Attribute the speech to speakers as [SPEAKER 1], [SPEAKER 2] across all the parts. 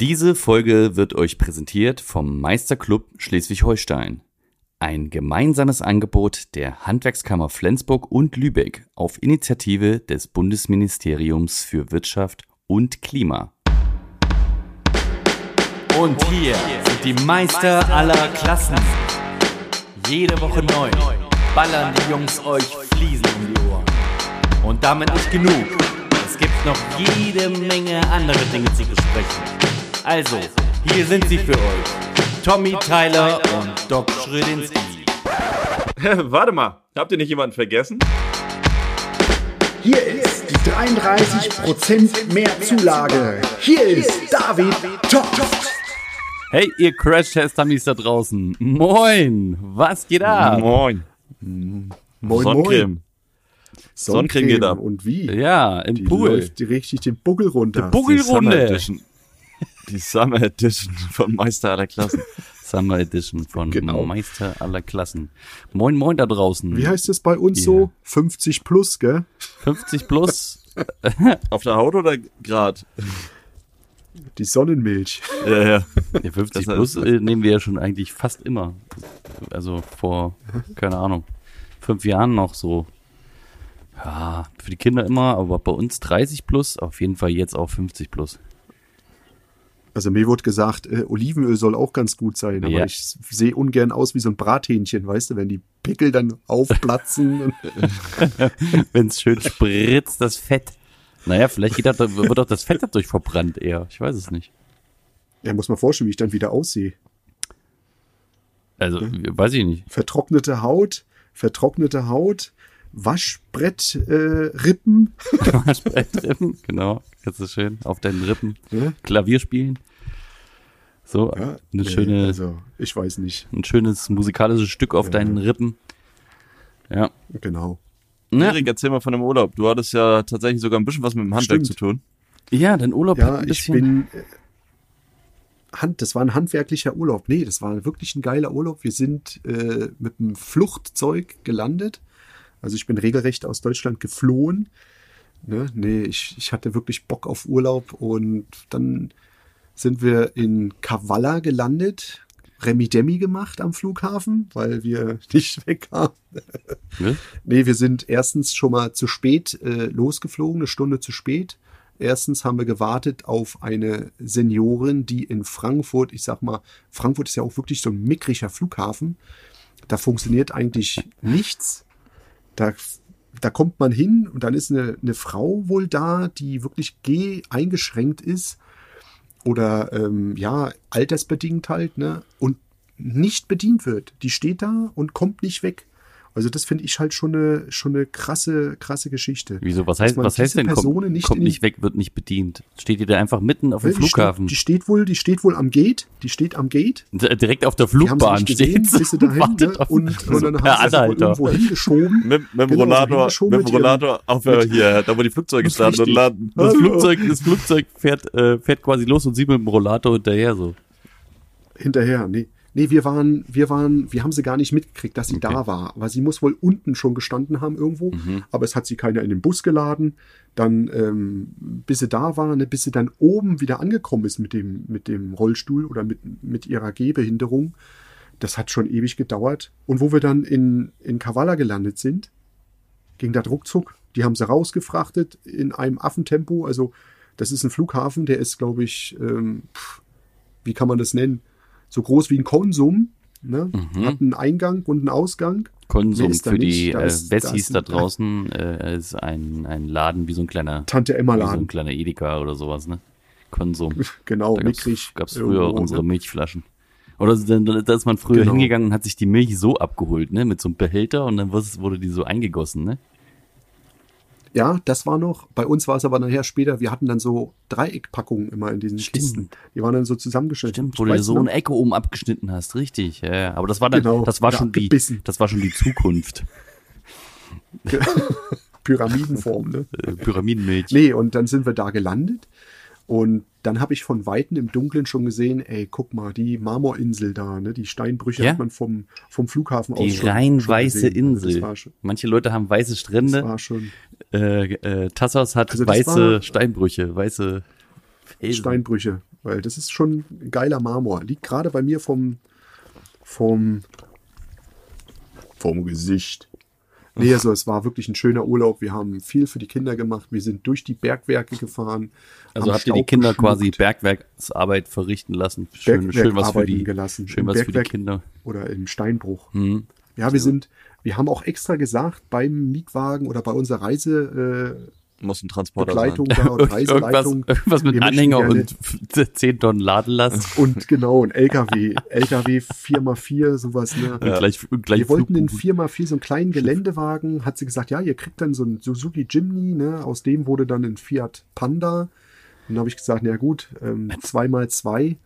[SPEAKER 1] Diese Folge wird euch präsentiert vom Meisterclub Schleswig-Holstein. Ein gemeinsames Angebot der Handwerkskammer Flensburg und Lübeck auf Initiative des Bundesministeriums für Wirtschaft und Klima. Und hier sind die Meister aller Klassen. Jede Woche neu ballern die Jungs euch Fliesen um die Ohren. Und damit nicht genug. Es gibt noch jede Menge andere Dinge zu besprechen. Also, hier sind sie für euch. Tommy Tyler und Doc Schrödinski.
[SPEAKER 2] Warte mal, habt ihr nicht jemanden vergessen?
[SPEAKER 3] Hier ist die 33% mehr Zulage. Hier ist David Top.
[SPEAKER 1] Hey, ihr Crash-Test-Dummies da draußen. Moin, was geht ab?
[SPEAKER 2] Moin.
[SPEAKER 3] Moin,
[SPEAKER 2] Sonnencreme. Sonnencreme geht ab.
[SPEAKER 3] Und wie?
[SPEAKER 1] Ja, im
[SPEAKER 3] Die
[SPEAKER 1] Pool.
[SPEAKER 3] läuft die richtig den Buckel runter.
[SPEAKER 2] Die Summer
[SPEAKER 1] Runde.
[SPEAKER 2] Edition. Die Summer Edition vom Meister aller Klassen.
[SPEAKER 1] Summer Edition von
[SPEAKER 3] Genau.
[SPEAKER 1] Meister aller Klassen. Moin, moin da draußen.
[SPEAKER 3] Wie heißt es bei uns
[SPEAKER 1] Ja.
[SPEAKER 3] so? 50 plus, gell?
[SPEAKER 1] 50 plus.
[SPEAKER 2] Auf der Haut oder grad?
[SPEAKER 3] Die Sonnenmilch.
[SPEAKER 2] Ja, ja.
[SPEAKER 1] Ja, 50
[SPEAKER 2] Das
[SPEAKER 1] plus äh, nehmen wir ja schon eigentlich fast immer. Also vor, keine Ahnung, fünf Jahren noch so. Ja, für die Kinder immer, aber bei uns 30 plus, auf jeden Fall jetzt auch 50 plus.
[SPEAKER 3] Also mir wurde gesagt, äh, Olivenöl soll auch ganz gut sein, aber
[SPEAKER 1] Ja.
[SPEAKER 3] ich sehe ungern aus wie so ein Brathähnchen, weißt du, wenn die Pickel dann aufplatzen.
[SPEAKER 1] Wenn es schön spritzt, das Fett. Naja, vielleicht geht das, wird auch das Fett dadurch verbrannt eher. Ich weiß es nicht.
[SPEAKER 3] ja, muss man vorstellen, wie ich dann wieder aussehe.
[SPEAKER 1] Also, weiß ich nicht.
[SPEAKER 3] Vertrocknete Haut, vertrocknete Haut, Waschbrett, äh, Rippen.
[SPEAKER 1] Rippen, genau. Kannst du schön auf deinen Rippen
[SPEAKER 3] Ja.
[SPEAKER 1] Klavier spielen. So,
[SPEAKER 3] Ja,
[SPEAKER 1] eine
[SPEAKER 3] nee,
[SPEAKER 1] schöne,
[SPEAKER 3] Also, ich weiß nicht.
[SPEAKER 1] ein schönes musikalisches Stück auf deinen Rippen. Ja.
[SPEAKER 3] Genau.
[SPEAKER 1] Ne?
[SPEAKER 2] Erik, erzähl mal von dem Urlaub. Du hattest ja tatsächlich sogar ein bisschen was mit dem Handwerk
[SPEAKER 3] Stimmt.
[SPEAKER 2] zu tun.
[SPEAKER 1] Ja, dein Urlaub hat
[SPEAKER 3] Ja,
[SPEAKER 1] ein
[SPEAKER 3] ich
[SPEAKER 1] bisschen.
[SPEAKER 3] bin. äh, Hand, das war ein handwerklicher Urlaub. Nee, das war wirklich ein geiler Urlaub. Wir sind äh, mit einem Fluchtzeug gelandet. Also ich bin regelrecht aus Deutschland geflohen. Ne? Nee, ich, ich hatte wirklich Bock auf Urlaub und dann sind wir in Kavala gelandet, Remi Demi gemacht am Flughafen, weil wir nicht wegkamen.
[SPEAKER 1] Ne?
[SPEAKER 3] Nee, wir sind erstens schon mal zu spät äh, losgeflogen, eine Stunde zu spät. Erstens haben wir gewartet auf eine Seniorin, die in Frankfurt, ich sag mal, Frankfurt ist ja auch wirklich so ein mickriger Flughafen. Da funktioniert eigentlich nichts. Da, da kommt man hin und dann ist eine, eine Frau wohl da, die wirklich geh eingeschränkt ist oder ähm, ja, altersbedingt halt, ne? Und nicht bedient wird. Die steht da und kommt nicht weg. Also das finde ich halt schon eine, schon eine krasse, krasse Geschichte.
[SPEAKER 1] Wieso? Was heißt,
[SPEAKER 3] man
[SPEAKER 1] was heißt
[SPEAKER 3] diese
[SPEAKER 1] denn, kommt,
[SPEAKER 3] Personen nicht
[SPEAKER 1] kommt nicht weg, wird nicht bedient? Steht ihr da einfach mitten auf dem
[SPEAKER 3] Die
[SPEAKER 1] Flughafen?
[SPEAKER 3] Steht, die steht wohl, die steht wohl am Gate. Die steht am Gate.
[SPEAKER 1] Direkt auf der Flugbahn
[SPEAKER 3] gesehen,
[SPEAKER 1] steht
[SPEAKER 3] sie dahin,
[SPEAKER 1] wartet
[SPEAKER 3] ne?
[SPEAKER 1] auf
[SPEAKER 3] und, und dann haben sie irgendwo hingeschoben.
[SPEAKER 2] Mit, mit dem
[SPEAKER 3] Genau,
[SPEAKER 2] Rollator,
[SPEAKER 3] hingeschoben
[SPEAKER 2] mit dem
[SPEAKER 3] mit
[SPEAKER 2] Rollator auf äh, hier, da wo die Flugzeuge starten und landen.
[SPEAKER 1] Das
[SPEAKER 3] Hallo.
[SPEAKER 1] Flugzeug, das Flugzeug fährt, äh, fährt quasi los und sie mit dem Rollator hinterher so.
[SPEAKER 3] Hinterher, nee. Nee, wir waren, wir waren, wir haben sie gar nicht mitgekriegt, dass sie
[SPEAKER 1] Okay. Mhm.
[SPEAKER 3] da war. Aber sie muss wohl unten schon gestanden haben irgendwo. Aber es hat sie keiner in den Bus geladen. Dann, ähm, bis sie da war, ne, bis sie dann oben wieder angekommen ist mit dem, mit dem Rollstuhl oder mit, mit ihrer Gehbehinderung. Das hat schon ewig gedauert. Und wo wir dann in, in Kavala gelandet sind, ging das ruckzuck. Die haben sie rausgefrachtet in einem Affentempo. Also, das ist ein Flughafen, der ist, glaube ich, ähm, pff, wie kann man das nennen? So groß wie ein Konsum. Ne? Hat einen Eingang und einen Ausgang.
[SPEAKER 1] Konsum
[SPEAKER 3] da
[SPEAKER 1] für die
[SPEAKER 3] Da
[SPEAKER 1] äh,
[SPEAKER 3] da
[SPEAKER 1] draußen äh, ist ein, ein Laden wie so ein kleiner,
[SPEAKER 3] Tante Emma
[SPEAKER 1] wie so ein
[SPEAKER 3] Laden.
[SPEAKER 1] kleiner Edeka oder sowas, ne? Konsum.
[SPEAKER 3] Genau,
[SPEAKER 1] Da
[SPEAKER 3] mickrig.
[SPEAKER 1] gab's früher
[SPEAKER 3] irgendwo,
[SPEAKER 1] unsere
[SPEAKER 3] ne?
[SPEAKER 1] Milchflaschen. Oder da ist man früher
[SPEAKER 3] Genau.
[SPEAKER 1] hingegangen und hat sich die Milch so abgeholt, ne? Mit so einem Behälter und dann wurde die so eingegossen, ne?
[SPEAKER 3] Ja, das war noch. Bei uns war es aber nachher später. Wir hatten dann so Dreieckpackungen immer in diesen
[SPEAKER 1] Stimmt.
[SPEAKER 3] Kisten. Die waren dann so zusammengeschnitten.
[SPEAKER 1] Stimmt, wo du so ein Ecke oben abgeschnitten hast, richtig. Ja, aber das war dann,
[SPEAKER 3] Genau,
[SPEAKER 1] das war schon die,
[SPEAKER 3] abgebissen.
[SPEAKER 1] das war schon die Zukunft.
[SPEAKER 3] Pyramidenform, ne?
[SPEAKER 1] Äh, Pyramidenmilch.
[SPEAKER 3] Nee, und dann sind wir da gelandet. Und dann habe ich von Weitem im Dunkeln schon gesehen, ey, guck mal, die Marmorinsel da, ne? Die Steinbrüche
[SPEAKER 1] Ja.
[SPEAKER 3] hat man vom, vom Flughafen
[SPEAKER 1] Die
[SPEAKER 3] aus schon,
[SPEAKER 1] rein
[SPEAKER 3] schon
[SPEAKER 1] weiße
[SPEAKER 3] gesehen. Also
[SPEAKER 1] Insel.
[SPEAKER 3] Das war schon,
[SPEAKER 1] Manche Leute haben weiße
[SPEAKER 3] das
[SPEAKER 1] Strände.
[SPEAKER 3] war schon
[SPEAKER 1] Äh, äh, Tassos hat
[SPEAKER 3] Also
[SPEAKER 1] weiße Steinbrüche, weiße Felsen.
[SPEAKER 3] Steinbrüche. weil das ist schon geiler Marmor. Liegt gerade bei mir vom, vom, vom Gesicht. Nee, also es war wirklich ein schöner Urlaub. Wir haben viel für die Kinder gemacht. Wir sind durch die Bergwerke gefahren.
[SPEAKER 1] Also habt ihr die Kinder quasi
[SPEAKER 3] geschluckt,
[SPEAKER 1] Bergwerksarbeit verrichten lassen. Schön,
[SPEAKER 3] Bergwerk
[SPEAKER 1] schön was für die,
[SPEAKER 3] gelassen.
[SPEAKER 1] schön was für die
[SPEAKER 3] Bergwerk
[SPEAKER 1] Kinder.
[SPEAKER 3] Oder im Steinbruch.
[SPEAKER 1] Mhm.
[SPEAKER 3] Ja, wir sind, wir haben auch extra gesagt, beim Mietwagen oder bei unserer Reise,
[SPEAKER 2] Muss ein
[SPEAKER 3] äh,
[SPEAKER 2] Transporter
[SPEAKER 3] Begleitung
[SPEAKER 2] sein.
[SPEAKER 3] da und
[SPEAKER 1] Irgendwas,
[SPEAKER 3] Reiseleitung.
[SPEAKER 1] irgendwas mit
[SPEAKER 3] Wir möchten
[SPEAKER 1] Anhänger
[SPEAKER 3] gerne-
[SPEAKER 1] und 10 Tonnen Ladelast.
[SPEAKER 3] Und genau, ein LKW, LKW 4x4, sowas, ne?
[SPEAKER 1] Und gleich, und gleich
[SPEAKER 3] wir wollten den
[SPEAKER 1] Flugbuch.
[SPEAKER 3] 4x4, so einen kleinen Geländewagen, hat sie gesagt, ja, ihr kriegt dann so einen Suzuki Jimny, ne? Aus dem wurde dann ein Fiat Panda. Und dann habe ich gesagt, na gut, ähm, zwei mal zwei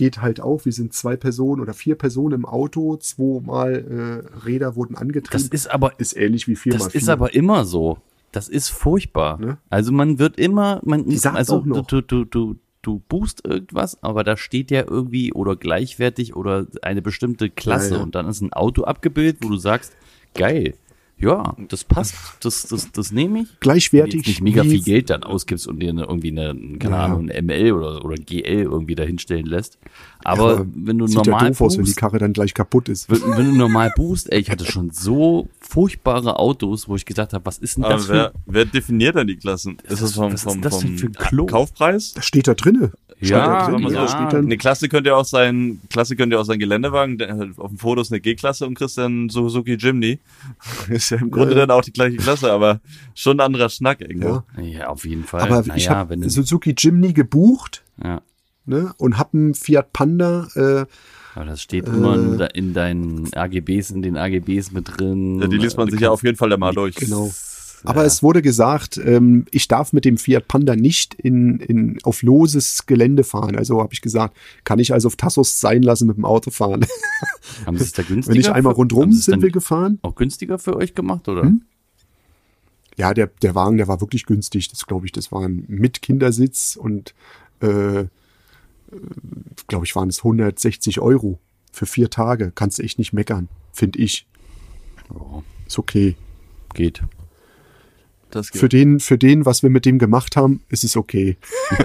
[SPEAKER 3] geht halt auch. Wir sind zwei Personen oder vier Personen im Auto, zweimal äh, Räder wurden angetrieben.
[SPEAKER 1] Das ist aber,
[SPEAKER 3] ist ähnlich wie 4x4.
[SPEAKER 1] das ist aber immer so. Das ist furchtbar.
[SPEAKER 3] Ne?
[SPEAKER 1] Also man wird immer, man,
[SPEAKER 3] Die sagt's
[SPEAKER 1] also
[SPEAKER 3] auch noch.
[SPEAKER 1] du, du, du, du buchst irgendwas, aber da steht ja irgendwie oder gleichwertig oder eine bestimmte Klasse
[SPEAKER 3] Ja, ja.
[SPEAKER 1] und dann ist ein Auto abgebildet, wo du sagst, geil, ja, das passt, das, das, das nehme ich. Wenn du
[SPEAKER 3] gleichwertig.
[SPEAKER 1] jetzt nicht mega viel Geld dann ausgibst und dir eine, irgendwie eine, keine
[SPEAKER 3] Ja.
[SPEAKER 1] Ahnung, ein ML oder, oder GL irgendwie dahinstellen lässt. Aber
[SPEAKER 3] Ja,
[SPEAKER 1] wenn du
[SPEAKER 3] Sieht
[SPEAKER 1] normal
[SPEAKER 3] ja doof aus, wenn die
[SPEAKER 1] buchst,
[SPEAKER 3] Karre dann gleich kaputt ist.
[SPEAKER 1] wenn, wenn du normal buchst, ey, ich hatte schon so furchtbare Autos, wo ich gesagt habe, was ist denn das
[SPEAKER 2] Aber wer,
[SPEAKER 1] für
[SPEAKER 2] wer definiert denn die Klassen? Ist das vom,
[SPEAKER 1] was ist
[SPEAKER 2] vom,
[SPEAKER 1] das denn
[SPEAKER 2] vom
[SPEAKER 1] für ein Klo?
[SPEAKER 2] Kaufpreis?
[SPEAKER 3] Das steht da drinne.
[SPEAKER 1] Ja,
[SPEAKER 3] drin, ja,
[SPEAKER 2] so. Eine Klasse könnte ja auch sein, Klasse könnte ja auch sein Geländewagen, auf dem Foto ist eine G-Klasse und kriegst dann Suzuki Jimny. Ist ja im Grunde
[SPEAKER 3] Ja.
[SPEAKER 2] dann auch die gleiche Klasse, aber schon ein anderer Schnack irgendwo.
[SPEAKER 3] ja.
[SPEAKER 1] Ja, auf jeden Fall.
[SPEAKER 3] Aber
[SPEAKER 1] naja,
[SPEAKER 3] ich habe
[SPEAKER 1] wenn du,
[SPEAKER 3] Suzuki Jimny gebucht
[SPEAKER 1] ja,
[SPEAKER 3] ne, und habe einen Fiat Panda. Äh,
[SPEAKER 1] aber das steht immer in,
[SPEAKER 3] Äh.
[SPEAKER 1] de- in deinen AGBs, in den AGBs mit drin.
[SPEAKER 2] Ja, die liest man sich ja auf jeden Fall da mal durch.
[SPEAKER 3] genau. Aber es wurde gesagt, ähm, ich darf mit dem Fiat Panda nicht in, in, auf loses Gelände fahren. Also habe ich gesagt, kann ich also auf Tassos sein lassen mit dem Auto fahren.
[SPEAKER 1] Haben sie es da günstiger?
[SPEAKER 3] Wenn ich einmal rundrum sind wir gefahren.
[SPEAKER 1] auch günstiger für euch gemacht, oder?
[SPEAKER 3] Hm? Ja, der, der Wagen, der war wirklich günstig. Das glaube ich, das waren mit Kindersitz und äh, glaube ich, waren es 160 Euro für vier Tage. Kannst du echt nicht meckern, finde ich.
[SPEAKER 1] Ja,
[SPEAKER 3] Ist okay.
[SPEAKER 1] geht.
[SPEAKER 3] Für den, für den, was wir mit dem gemacht haben, ist es okay.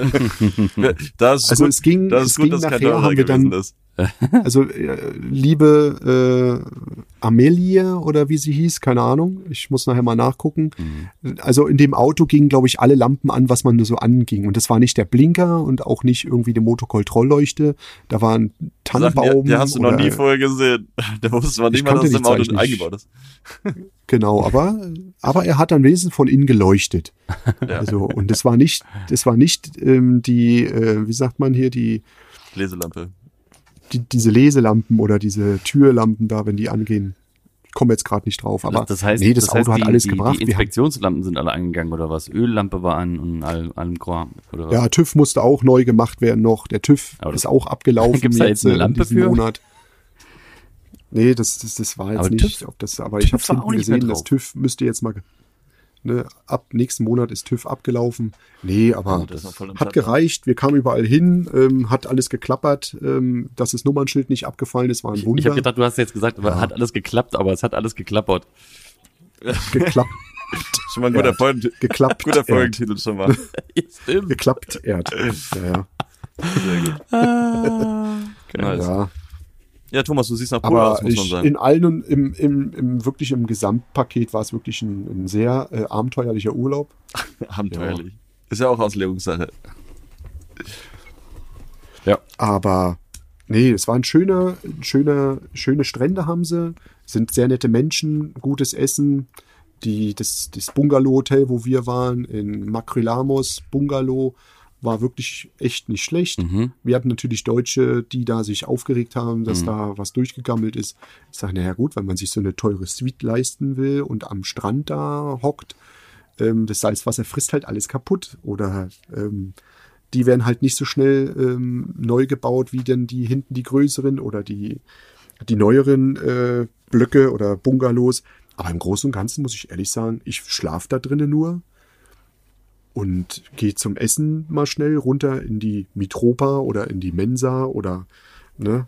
[SPEAKER 2] das ist
[SPEAKER 3] Also
[SPEAKER 2] gut,
[SPEAKER 3] es ging,
[SPEAKER 2] das
[SPEAKER 3] es
[SPEAKER 2] gut,
[SPEAKER 3] ging nachher, haben wir dann,
[SPEAKER 2] ist.
[SPEAKER 3] also äh, liebe äh, Amelie oder wie sie hieß, keine Ahnung, ich muss nachher mal nachgucken.
[SPEAKER 1] Mhm.
[SPEAKER 3] Also in dem Auto gingen, glaube ich, alle Lampen an, was man nur so anging. Und das war nicht der Blinker und auch nicht irgendwie die Motorkontrollleuchte. Da war ein Tannenbaum.
[SPEAKER 2] die hast du noch nie vorher gesehen. Da wusste man
[SPEAKER 3] Ich
[SPEAKER 2] nicht mal, dass
[SPEAKER 3] die
[SPEAKER 2] im Auto eingebaut ist.
[SPEAKER 3] Genau, aber, aber er hat dann wenigstens von innen geleuchtet.
[SPEAKER 2] Ja.
[SPEAKER 3] Also, und das war nicht, das war nicht ähm, die, äh, wie sagt man hier, die,
[SPEAKER 2] Leselampe.
[SPEAKER 3] Die, diese Leselampen oder diese Türlampen da, wenn die angehen. Ich komme jetzt gerade nicht drauf, aber
[SPEAKER 1] das, das heißt,
[SPEAKER 3] nee, das,
[SPEAKER 1] das
[SPEAKER 3] Auto
[SPEAKER 1] heißt,
[SPEAKER 3] hat
[SPEAKER 1] die,
[SPEAKER 3] alles
[SPEAKER 1] die,
[SPEAKER 3] gebracht.
[SPEAKER 1] Die Inspektionslampen sind alle angegangen oder was? Öllampe war an und all, allem Kram. Oder was?
[SPEAKER 3] ja, TÜV musste auch neu gemacht werden noch. Der TÜV
[SPEAKER 1] Aber
[SPEAKER 3] ist auch abgelaufen
[SPEAKER 1] Gibt's da jetzt
[SPEAKER 3] äh,
[SPEAKER 1] eine
[SPEAKER 3] in
[SPEAKER 1] Lampe
[SPEAKER 3] diesem
[SPEAKER 1] für?
[SPEAKER 3] Monat. Nee, das, das, das war jetzt
[SPEAKER 1] Aber
[SPEAKER 3] nicht,
[SPEAKER 1] TÜV
[SPEAKER 3] ob das, aber ich
[SPEAKER 1] TÜV
[SPEAKER 3] habe hinten
[SPEAKER 1] nicht mehr
[SPEAKER 3] gesehen, das. TÜV müsste jetzt mal, ne, ab nächsten Monat ist TÜV abgelaufen. Nee, aber
[SPEAKER 2] Oh,
[SPEAKER 3] hat
[SPEAKER 2] Zeitraum.
[SPEAKER 3] gereicht. Wir kamen überall hin, ähm, hat alles geklappert, ähm, dass das Nummernschild nicht abgefallen ist, war ein
[SPEAKER 1] ich
[SPEAKER 3] Wunder.
[SPEAKER 1] ich habe gedacht, du hast jetzt gesagt, hat alles geklappt, aber es hat alles geklappert.
[SPEAKER 3] geklappt,
[SPEAKER 2] Schon mal ein guter,
[SPEAKER 3] Ja.
[SPEAKER 2] Folgen,
[SPEAKER 3] geklappt,
[SPEAKER 2] guter. Folgentitel schon mal.
[SPEAKER 1] Stimmt.
[SPEAKER 3] geklappt, Erd. Ja, ja.
[SPEAKER 2] Nice.
[SPEAKER 3] ja.
[SPEAKER 2] Ja, Thomas, du siehst nach cool
[SPEAKER 3] Aber
[SPEAKER 2] aus, muss man
[SPEAKER 3] ich,
[SPEAKER 2] sagen.
[SPEAKER 3] in allen und im, im, im wirklich im Gesamtpaket war es wirklich ein, ein sehr äh, abenteuerlicher Urlaub.
[SPEAKER 2] Abenteuerlich. Ist ja auch Auslegungssache.
[SPEAKER 1] Ja.
[SPEAKER 3] Aber nee, es waren schöne, schöne, schöne Strände haben sie, sind sehr nette Menschen, gutes Essen. Die, das, das Bungalow-Hotel, wo wir waren, in Makrylamos Bungalow, war wirklich echt nicht schlecht.
[SPEAKER 1] Mhm.
[SPEAKER 3] Wir hatten natürlich Deutsche, die da sich aufgeregt haben, dass da was durchgegammelt ist. Ich sage, naja gut, wenn man sich so eine teure Suite leisten will und am Strand da hockt, ähm, das Salzwasser frisst halt alles kaputt. Oder ähm, die werden halt nicht so schnell ähm, neu gebaut wie denn die hinten die größeren oder die, die neueren äh, Blöcke oder Bungalows. Aber im Großen und Ganzen muss ich ehrlich sagen, ich schlafe da drinnen nur und gehe zum Essen mal schnell runter in die Mitropa oder in die Mensa oder ne,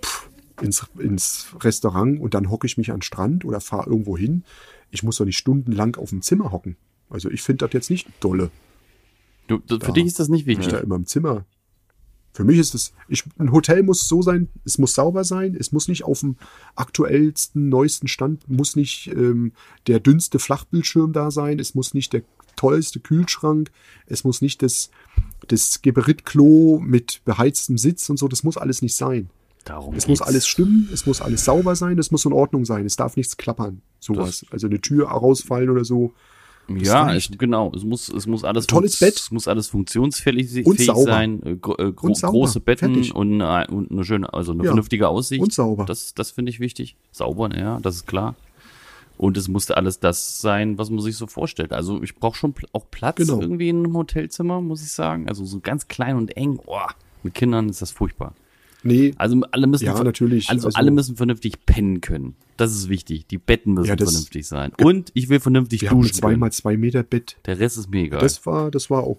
[SPEAKER 3] pff, ins, ins Restaurant und dann hocke ich mich an den Strand oder fahre irgendwo hin. Ich muss doch nicht stundenlang auf dem Zimmer hocken. Also ich finde das jetzt nicht dolle.
[SPEAKER 1] Du, du, für dich ist das nicht
[SPEAKER 3] Ich
[SPEAKER 1] wichtig.
[SPEAKER 3] da immer im Zimmer. Für mich ist es, ich, ein Hotel muss so sein, es muss sauber sein, es muss nicht auf dem aktuellsten, neuesten Stand, muss nicht ähm, der dünnste Flachbildschirm da sein, es muss nicht der tollste Kühlschrank, es muss nicht das, das Geberit-Klo mit beheiztem Sitz und so, das muss alles nicht sein.
[SPEAKER 1] Darum
[SPEAKER 3] Es muss
[SPEAKER 1] geht's.
[SPEAKER 3] alles stimmen, es muss alles sauber sein, es muss in Ordnung sein, es darf nichts klappern, sowas. Also eine Tür rausfallen oder so.
[SPEAKER 1] Ja, es, genau. Es muss, es muss alles
[SPEAKER 3] Tolles Bett.
[SPEAKER 1] Es muss alles funktionsfähig
[SPEAKER 3] Und sauber.
[SPEAKER 1] sein. äh, gro äh, gro
[SPEAKER 3] Und sauber.
[SPEAKER 1] große Betten
[SPEAKER 3] Fertig.
[SPEAKER 1] und, äh, und eine schöne, also eine
[SPEAKER 3] Ja.
[SPEAKER 1] vernünftige Aussicht.
[SPEAKER 3] Und sauber.
[SPEAKER 1] Das, das finde ich wichtig. Sauber, ja, das ist klar. Und es musste alles das sein, was man sich so vorstellt. Also ich brauche schon auch Platz
[SPEAKER 3] Genau.
[SPEAKER 1] irgendwie in einem Hotelzimmer, muss ich sagen. Also so ganz klein und eng. Boah, mit Kindern ist das furchtbar.
[SPEAKER 3] Nee,
[SPEAKER 1] Also alle müssen
[SPEAKER 3] Ja, natürlich.
[SPEAKER 1] Also,
[SPEAKER 3] Also-
[SPEAKER 1] alle müssen vernünftig pennen können. Das ist wichtig. Die Betten müssen
[SPEAKER 3] Ja, das-
[SPEAKER 1] vernünftig sein. Und ich will vernünftig
[SPEAKER 3] wir haben ein
[SPEAKER 1] duschen. können.
[SPEAKER 3] zweimal zwei Meter Bett.
[SPEAKER 1] Der Rest ist mir egal.
[SPEAKER 3] Das war, das war auch,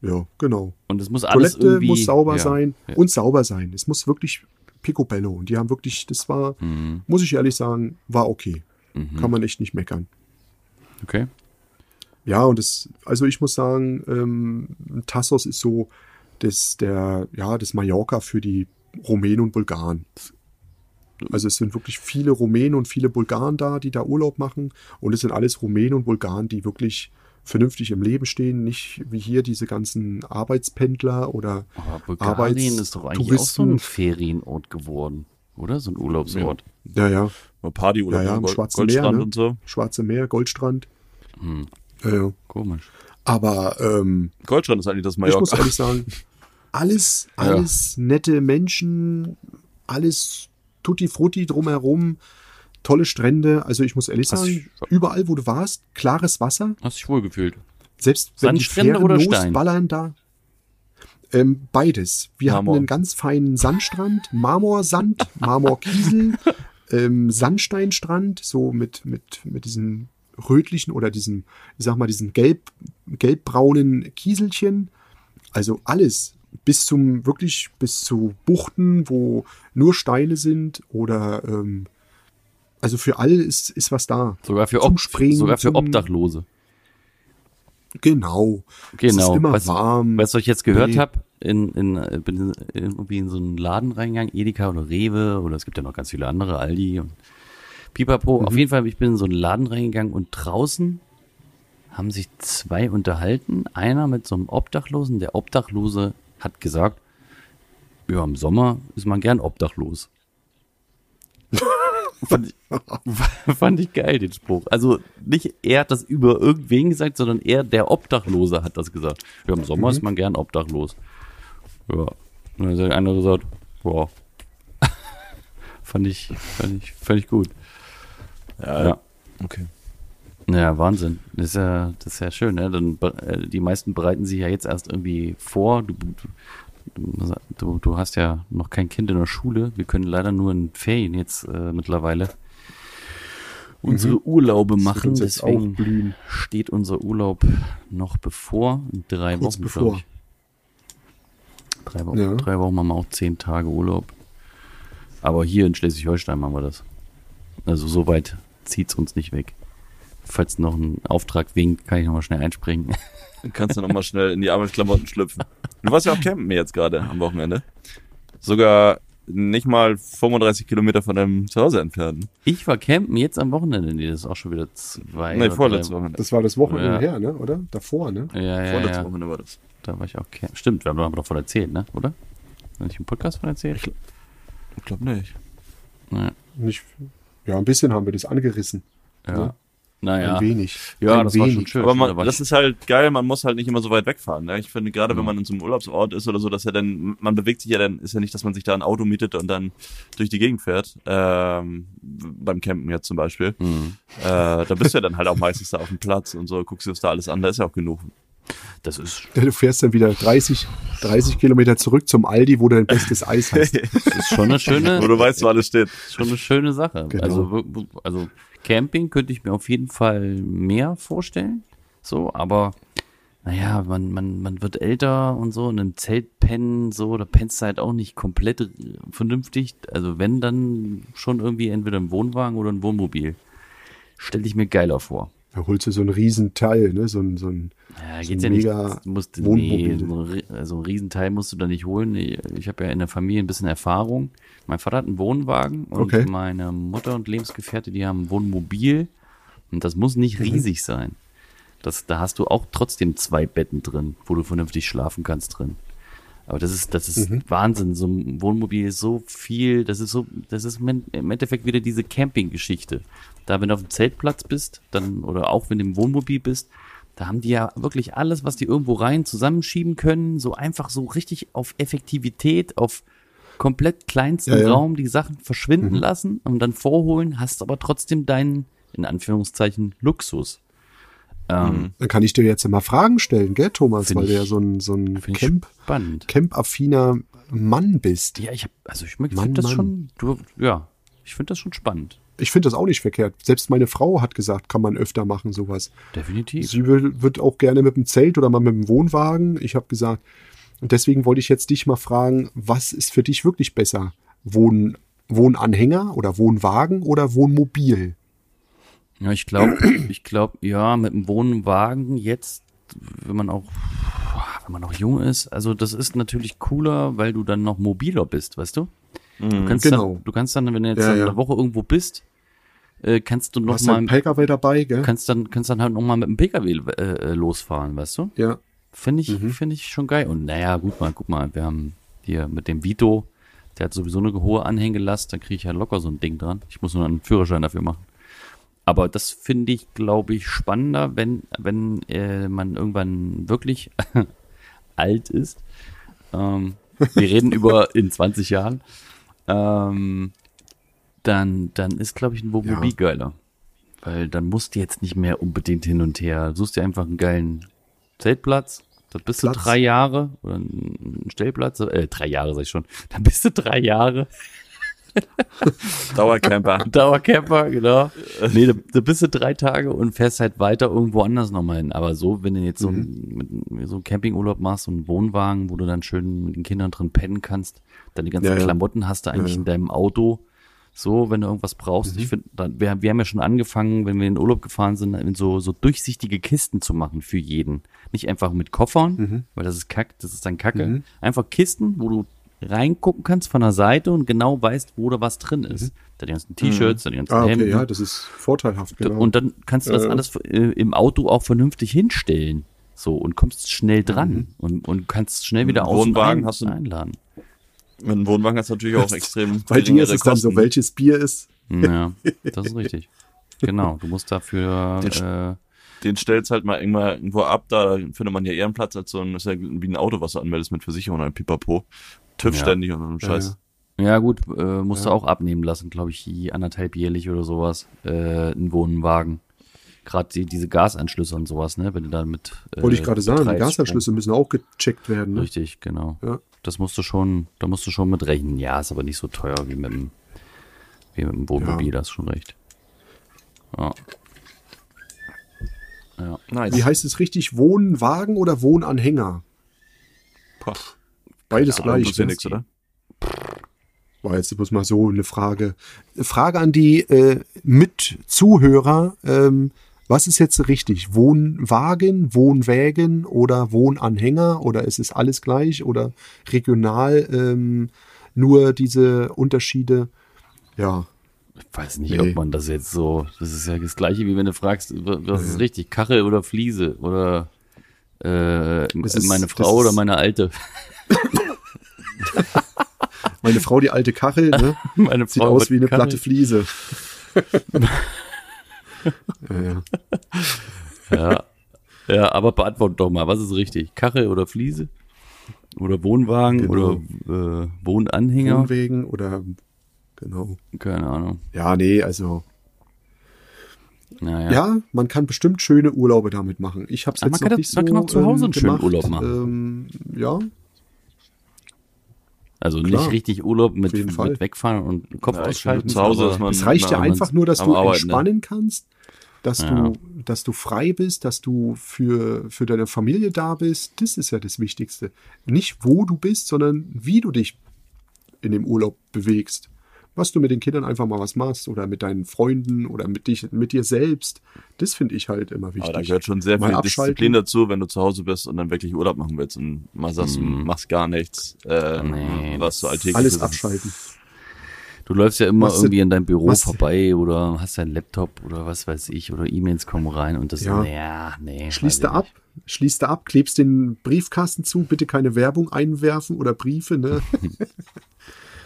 [SPEAKER 3] ja, genau.
[SPEAKER 1] Und es muss alles
[SPEAKER 3] Toilette
[SPEAKER 1] irgendwie
[SPEAKER 3] muss sauber
[SPEAKER 1] ja,
[SPEAKER 3] sein
[SPEAKER 1] Ja.
[SPEAKER 3] und sauber sein. Es muss wirklich picobello. Und die haben wirklich, das war,
[SPEAKER 1] Mhm.
[SPEAKER 3] muss ich ehrlich sagen, war okay. Kann man echt nicht meckern.
[SPEAKER 1] Okay.
[SPEAKER 3] Ja, und das, also ich muss sagen, ähm, Tassos ist so das, der, ja, das Mallorca für die Rumänen und Bulgaren. Also es sind wirklich viele Rumänen und viele Bulgaren da, die da Urlaub machen. Und es sind alles Rumänen und Bulgaren, die wirklich vernünftig im Leben stehen, nicht wie hier diese ganzen Arbeitspendler oder
[SPEAKER 1] Aber Bulgarien ist doch eigentlich auch so ein
[SPEAKER 3] Touristen.
[SPEAKER 1] Ferienort geworden, oder? So ein Urlaubsort.
[SPEAKER 3] Ja, ja,
[SPEAKER 2] Mal Party oder
[SPEAKER 3] Ja, ja,
[SPEAKER 2] Gold,
[SPEAKER 3] Schwarzen
[SPEAKER 2] Goldstrand
[SPEAKER 3] Meer, ne?
[SPEAKER 2] und so.
[SPEAKER 3] Schwarze Meer, Goldstrand.
[SPEAKER 1] Hm,
[SPEAKER 3] Ja, ja.
[SPEAKER 1] komisch.
[SPEAKER 3] Aber ähm,
[SPEAKER 2] Goldstrand ist eigentlich das
[SPEAKER 3] Ich muss
[SPEAKER 2] Mallorca.
[SPEAKER 3] ehrlich sagen, alles, alles nette Menschen, alles tutti frutti drumherum, tolle Strände. Also ich muss ehrlich sagen, überall, wo du warst, klares Wasser.
[SPEAKER 1] Hast dich wohl gefühlt.
[SPEAKER 3] Selbst wenn die Fähren losballern da. Ähm, beides. Wir
[SPEAKER 2] Marmor.
[SPEAKER 3] hatten einen ganz feinen Sandstrand, Marmorsand, Marmorkiesel, ähm, Sandsteinstrand, so mit, mit, mit diesen rötlichen oder diesen, ich sag mal, diesen gelb, gelbbraunen Kieselchen. Also alles. Bis zum, wirklich bis zu Buchten, wo nur Steine sind oder, ähm, also für alle ist, ist was da.
[SPEAKER 1] Sogar für, Ob
[SPEAKER 3] Springen,
[SPEAKER 1] sogar für Obdachlose.
[SPEAKER 3] Genau.
[SPEAKER 1] Genau.
[SPEAKER 3] Es ist immer
[SPEAKER 1] weißt,
[SPEAKER 3] warm.
[SPEAKER 1] Weißt du, was ich jetzt gehört
[SPEAKER 3] Nee.
[SPEAKER 1] habe? In, in, bin in, irgendwie in so einen Laden reingegangen, Edeka oder Rewe oder es gibt ja noch ganz viele andere, Aldi und Pipapo.
[SPEAKER 3] Mhm.
[SPEAKER 1] Auf jeden Fall, ich bin in so einen Laden reingegangen und draußen haben sich zwei unterhalten. Einer mit so einem Obdachlosen. Der Obdachlose hat gesagt, ja, im Sommer ist man gern obdachlos. fand, ich, fand ich geil, den Spruch. Also nicht er hat das über irgendwen gesagt, sondern er, der Obdachlose, hat das gesagt. Ja, im Sommer ist man gern obdachlos. Ja. Und dann hat andere gesagt, ja. fand ich, fand ich, fand ich gut.
[SPEAKER 2] Ja,
[SPEAKER 1] Ja.
[SPEAKER 2] okay.
[SPEAKER 1] Ja, Wahnsinn. Das ist ja, das ist ja schön, ne? Dann, äh, die meisten bereiten sich ja jetzt erst irgendwie vor. Du, du, du, hast ja noch kein Kind in der Schule. Wir können leider nur in Ferien jetzt äh, mittlerweile unsere Urlaube
[SPEAKER 3] Mhm. Wird
[SPEAKER 1] machen. Deswegen steht unser Urlaub noch bevor. Drei
[SPEAKER 3] Kurz
[SPEAKER 1] Wochen,
[SPEAKER 3] bevor.
[SPEAKER 1] ich. Drei Wochen,
[SPEAKER 3] Ja.
[SPEAKER 1] drei Wochen haben wir auch zehn Tage Urlaub. Aber hier in Schleswig-Holstein machen wir das. Also so weit zieht's uns nicht weg. Falls noch ein Auftrag winkt, kann ich nochmal schnell einspringen.
[SPEAKER 2] Dann kannst du nochmal schnell in die Arbeitsklamotten schlüpfen. Du warst ja auch campen jetzt gerade am Wochenende. Sogar nicht mal 35 Kilometer von deinem Zuhause entfernt.
[SPEAKER 1] Ich war campen jetzt am Wochenende. Nee, das ist auch schon wieder zwei.
[SPEAKER 2] Nee, vorletzte Wochenende.
[SPEAKER 3] Das war das Wochenende
[SPEAKER 1] Ja.
[SPEAKER 3] her, ne? Oder? Davor, ne?
[SPEAKER 1] Ja, ja,
[SPEAKER 2] Vorletzte
[SPEAKER 1] ja.
[SPEAKER 2] Wochenende war das.
[SPEAKER 1] Da war ich auch campen. Stimmt, wir haben aber doch von erzählt, ne? Oder? Habe ich im Podcast von erzählt?
[SPEAKER 2] Ich glaube nicht.
[SPEAKER 1] Ja.
[SPEAKER 3] Nicht, ja, ein bisschen haben wir das angerissen.
[SPEAKER 1] ja.
[SPEAKER 3] Ja.
[SPEAKER 1] Naja.
[SPEAKER 3] Ein wenig.
[SPEAKER 1] Ja,
[SPEAKER 3] ein
[SPEAKER 1] das war schon schön.
[SPEAKER 2] Aber man, das ist halt geil, man muss halt nicht immer so weit wegfahren. Ne? Ich finde, gerade wenn
[SPEAKER 1] Mhm.
[SPEAKER 2] man in so einem Urlaubsort ist oder so, dass er dann, man bewegt sich ja dann, ist ja nicht, dass man sich da ein Auto mietet und dann durch die Gegend fährt. Ähm, beim Campen jetzt zum Beispiel.
[SPEAKER 1] Mhm.
[SPEAKER 2] Äh, da bist du ja dann halt auch meistens da auf dem Platz und so, guckst dir das da alles an, da ist ja auch genug.
[SPEAKER 1] Das ist,
[SPEAKER 3] Du fährst dann wieder 30, 30 Kilometer zurück zum Aldi, wo du dein bestes Eis hast.
[SPEAKER 1] das ist schon eine schöne,
[SPEAKER 2] Wo du weißt, wo alles steht.
[SPEAKER 1] schon eine schöne Sache.
[SPEAKER 3] Genau.
[SPEAKER 1] Also, also Camping könnte ich mir auf jeden Fall mehr vorstellen. So, aber naja, man, man, man wird älter und so, und im Zelt pennen, so, da pennst du halt auch nicht komplett vernünftig. Also wenn, dann schon irgendwie entweder im Wohnwagen oder ein Wohnmobil. Stell ich mir geiler vor.
[SPEAKER 3] Da holst du so ein Riesenteil, ne? So ein, so ein,
[SPEAKER 1] Ja,
[SPEAKER 3] so ein
[SPEAKER 1] ja nicht.
[SPEAKER 3] mega
[SPEAKER 1] musst, nee,
[SPEAKER 3] Wohnmobil.
[SPEAKER 1] so ein, Rie- also ein Riesenteil musst du da nicht holen. Ich, habe ja in der Familie ein bisschen Erfahrung. Mein Vater hat einen Wohnwagen und
[SPEAKER 3] Okay.
[SPEAKER 1] meine Mutter und Lebensgefährte, die haben ein Wohnmobil. Und das muss nicht
[SPEAKER 3] Mhm.
[SPEAKER 1] riesig sein. Das, da hast du auch trotzdem zwei Betten drin, wo du vernünftig schlafen kannst drin. Aber das ist, das ist
[SPEAKER 3] Mhm.
[SPEAKER 1] Wahnsinn. So ein Wohnmobil ist so viel, das ist so, das ist im Endeffekt wieder diese Camping-Geschichte. Da, wenn du auf dem Zeltplatz bist, dann, oder auch wenn du im Wohnmobil bist, da haben die ja wirklich alles, was die irgendwo rein zusammenschieben können, so einfach so richtig auf Effektivität, auf komplett kleinsten
[SPEAKER 3] Ja, ja.
[SPEAKER 1] Raum die Sachen verschwinden lassen und dann vorholen, hast aber trotzdem deinen, in Anführungszeichen, Luxus. Ähm,
[SPEAKER 3] Dann kann ich dir jetzt mal Fragen stellen, gell, Thomas, weil du
[SPEAKER 1] ich-
[SPEAKER 3] ja so ein, so ein
[SPEAKER 1] Finde ich
[SPEAKER 3] Camp. Camp-affiner Mann bist.
[SPEAKER 1] Ja, ich hab, also ich finde
[SPEAKER 3] Mann,
[SPEAKER 1] das schon, du, ja, ich finde das schon spannend.
[SPEAKER 3] Ich finde das auch nicht verkehrt. Selbst meine Frau hat gesagt, kann man öfter machen, sowas.
[SPEAKER 1] Definitiv.
[SPEAKER 3] Sie will, wird auch gerne mit dem Zelt oder mal mit dem Wohnwagen. Ich habe gesagt, und deswegen wollte ich jetzt dich mal fragen, was ist für dich wirklich besser? Wohn, Wohnanhänger oder Wohnwagen oder Wohnmobil?
[SPEAKER 1] Ja, ich glaube, ich glaube, ja, mit dem Wohnwagen jetzt, wenn man auch, wenn man noch jung ist, also das ist natürlich cooler, weil du dann noch mobiler bist, weißt du? Du kannst
[SPEAKER 3] Genau.
[SPEAKER 1] dann, du kannst dann, wenn du jetzt
[SPEAKER 3] Ja, ja.
[SPEAKER 1] eine Woche irgendwo bist, äh, kannst du noch
[SPEAKER 3] hast halt
[SPEAKER 1] mal,
[SPEAKER 3] einen PKW dabei, gell?
[SPEAKER 1] kannst dann, kannst dann halt noch mal mit dem PKW äh, äh, losfahren, weißt du?
[SPEAKER 3] Ja.
[SPEAKER 1] Finde ich,
[SPEAKER 3] Mhm.
[SPEAKER 1] finde ich schon geil. Und naja, gut mal, guck mal, wir haben hier mit dem Vito, der hat sowieso eine hohe Anhängelast, da kriege ich ja locker so ein Ding dran. Ich muss nur einen Führerschein dafür machen. Aber das finde ich, glaube ich, spannender, wenn, wenn äh, man irgendwann wirklich alt ist. Ähm, wir reden über in 20 Jahren. Ähm, dann, dann ist, glaube ich, ein Wohnmobil
[SPEAKER 3] Ja.
[SPEAKER 1] geiler. Weil dann musst du jetzt nicht mehr unbedingt hin und her. Suchst dir einfach einen geilen Zeltplatz. Da bist
[SPEAKER 3] Platz.
[SPEAKER 1] du drei Jahre oder einen Stellplatz. Äh, drei Jahre sag ich schon. Dann bist du drei Jahre.
[SPEAKER 2] Dauercamper.
[SPEAKER 1] Dauercamper, genau. Nee, da, da bist du drei Tage und fährst halt weiter irgendwo anders nochmal hin. Aber so, wenn du jetzt so,
[SPEAKER 3] Mhm.
[SPEAKER 1] mit, so einen Campingurlaub machst, so einen Wohnwagen, wo du dann schön mit den Kindern drin pennen kannst, dann die ganzen
[SPEAKER 3] Ja.
[SPEAKER 1] Klamotten hast du eigentlich
[SPEAKER 3] Ja,
[SPEAKER 1] in deinem Auto. So, wenn du irgendwas brauchst. Ich finde, wir, wir haben ja schon angefangen, wenn wir in den Urlaub gefahren sind, in so, so durchsichtige Kisten zu machen für jeden. Nicht einfach mit Koffern,
[SPEAKER 3] Mhm.
[SPEAKER 1] weil das ist kack, das ist dann Kacke. Einfach Kisten, wo du reingucken kannst von der Seite und genau weißt, wo da was drin ist. Da die ganzen T-Shirts, da die ganzen
[SPEAKER 3] Ah, okay,
[SPEAKER 1] Hemden.
[SPEAKER 3] ja, das ist vorteilhaft, genau.
[SPEAKER 1] Und dann kannst du das
[SPEAKER 3] Äh.
[SPEAKER 1] alles äh, im Auto auch vernünftig hinstellen. So, und kommst schnell dran
[SPEAKER 3] Mhm.
[SPEAKER 1] und, und kannst schnell wieder
[SPEAKER 2] Im
[SPEAKER 1] aus und
[SPEAKER 2] Wohnwagen hast du-
[SPEAKER 1] einladen.
[SPEAKER 2] Mit einem Wohnwagen hast du natürlich auch extrem
[SPEAKER 3] Bei dir ist es dann so,
[SPEAKER 2] Kosten.
[SPEAKER 3] welches Bier ist.
[SPEAKER 1] Ja, das ist richtig. Genau, du musst dafür,
[SPEAKER 2] Den
[SPEAKER 1] äh,
[SPEAKER 2] Den stellst halt mal irgendwann irgendwo ab, da findet man ja eher einen Platz als so ein, das ist ja wie ein Auto, was du anmeldest mit Versicherung oder Pipapo. TÜV
[SPEAKER 1] Ja.
[SPEAKER 2] ständig und so ein
[SPEAKER 3] Ja,
[SPEAKER 2] Scheiß.
[SPEAKER 1] ja gut, äh, musst du auch abnehmen lassen, glaube ich, anderthalb jährlich oder sowas, äh, ein Wohnwagen. Gerade die, diese Gasanschlüsse und sowas, ne, wenn du da mit, äh,
[SPEAKER 3] Wollte ich gerade sagen, die Gasanschlüsse müssen auch gecheckt werden. Ne?
[SPEAKER 1] Richtig, genau.
[SPEAKER 3] Ja.
[SPEAKER 1] Das musst du schon, da musst du schon mit rechnen. Ja, ist aber nicht so teuer wie mit dem, wie mit dem Wohnmobil,
[SPEAKER 3] Ja.
[SPEAKER 1] da hast schon recht. Ja. Ja.
[SPEAKER 2] Nice.
[SPEAKER 3] Wie heißt es richtig? Wohnwagen oder Wohnanhänger?
[SPEAKER 2] Boah,
[SPEAKER 3] Beides
[SPEAKER 2] Ahnung,
[SPEAKER 3] gleich.
[SPEAKER 2] das ist ja
[SPEAKER 3] ne?
[SPEAKER 2] nix, oder?
[SPEAKER 3] War jetzt bloß mal so eine Frage. Frage an die äh, Mitzuhörer. Ähm, was ist jetzt richtig? Wohnwagen, Wohnwägen oder Wohnanhänger? Oder ist es alles gleich? Oder regional ähm, nur diese Unterschiede? Ja,
[SPEAKER 1] Ich weiß nicht,
[SPEAKER 3] Nee.
[SPEAKER 1] ob man das jetzt so, das ist ja das gleiche, wie wenn du fragst, wa- was ist richtig, Kachel oder Fliese oder äh,
[SPEAKER 3] ist-
[SPEAKER 1] meine Frau oder meine Alte.
[SPEAKER 3] meine Frau, die alte Kachel, ne?
[SPEAKER 1] Meine
[SPEAKER 3] sieht
[SPEAKER 1] Frau
[SPEAKER 3] aus
[SPEAKER 1] mit
[SPEAKER 3] wie eine
[SPEAKER 1] Kachel.
[SPEAKER 3] platte Fliese. ja, ja.
[SPEAKER 1] Ja. aber beantwort doch mal, was ist richtig? Kachel oder Fliese? Oder Wohnwagen
[SPEAKER 3] Genau.
[SPEAKER 1] oder äh, Wohnanhänger?
[SPEAKER 3] Wohnwegen oder genau.
[SPEAKER 1] Keine Ahnung.
[SPEAKER 3] Ja, nee, also
[SPEAKER 1] Naja.
[SPEAKER 3] Ja, man kann bestimmt schöne Urlaube damit machen. Ich habe es jetzt
[SPEAKER 1] man
[SPEAKER 3] noch
[SPEAKER 1] kann
[SPEAKER 3] nicht
[SPEAKER 1] man
[SPEAKER 3] so
[SPEAKER 1] kann auch zu Hause
[SPEAKER 3] ähm,
[SPEAKER 1] einen schönen
[SPEAKER 3] gemacht.
[SPEAKER 1] Urlaub machen.
[SPEAKER 3] Ähm, ja,
[SPEAKER 1] Also
[SPEAKER 3] Klar.
[SPEAKER 1] nicht richtig Urlaub mit, mit wegfahren und Kopf
[SPEAKER 2] Ja,
[SPEAKER 1] ausschalten.
[SPEAKER 2] zu Hause ist man-
[SPEAKER 3] es reicht ja einfach nur, dass du
[SPEAKER 2] Arbeiten, ne?
[SPEAKER 3] entspannen kannst, dass
[SPEAKER 1] Ja.
[SPEAKER 3] du, dass du frei bist, dass du für für deine Familie da bist. Das ist ja das Wichtigste. Nicht wo du bist, sondern wie du dich in dem Urlaub bewegst. Was du mit den Kindern einfach mal was machst oder mit deinen Freunden oder mit dich, mit dir selbst. Das finde ich halt immer wichtig.
[SPEAKER 2] Aber da gehört schon sehr
[SPEAKER 3] Mal
[SPEAKER 2] viel
[SPEAKER 3] abschalten.
[SPEAKER 2] Disziplin dazu, wenn du zu Hause bist und dann wirklich Urlaub machen willst und mal sagst, du machst gar nichts, äh,
[SPEAKER 1] Nee,
[SPEAKER 2] was so alltäglich
[SPEAKER 3] Alles
[SPEAKER 2] ist.
[SPEAKER 3] abschalten.
[SPEAKER 1] Du läufst ja immer
[SPEAKER 3] Machst du-
[SPEAKER 1] irgendwie an deinem Büro vorbei oder hast deinen Laptop oder was weiß ich oder E-Mails kommen rein und das
[SPEAKER 3] Ja.
[SPEAKER 1] ja, nee.
[SPEAKER 3] Schließt du
[SPEAKER 1] ich
[SPEAKER 3] ab, schließt du ab, klebst den Briefkasten zu, bitte keine Werbung einwerfen oder Briefe, ne?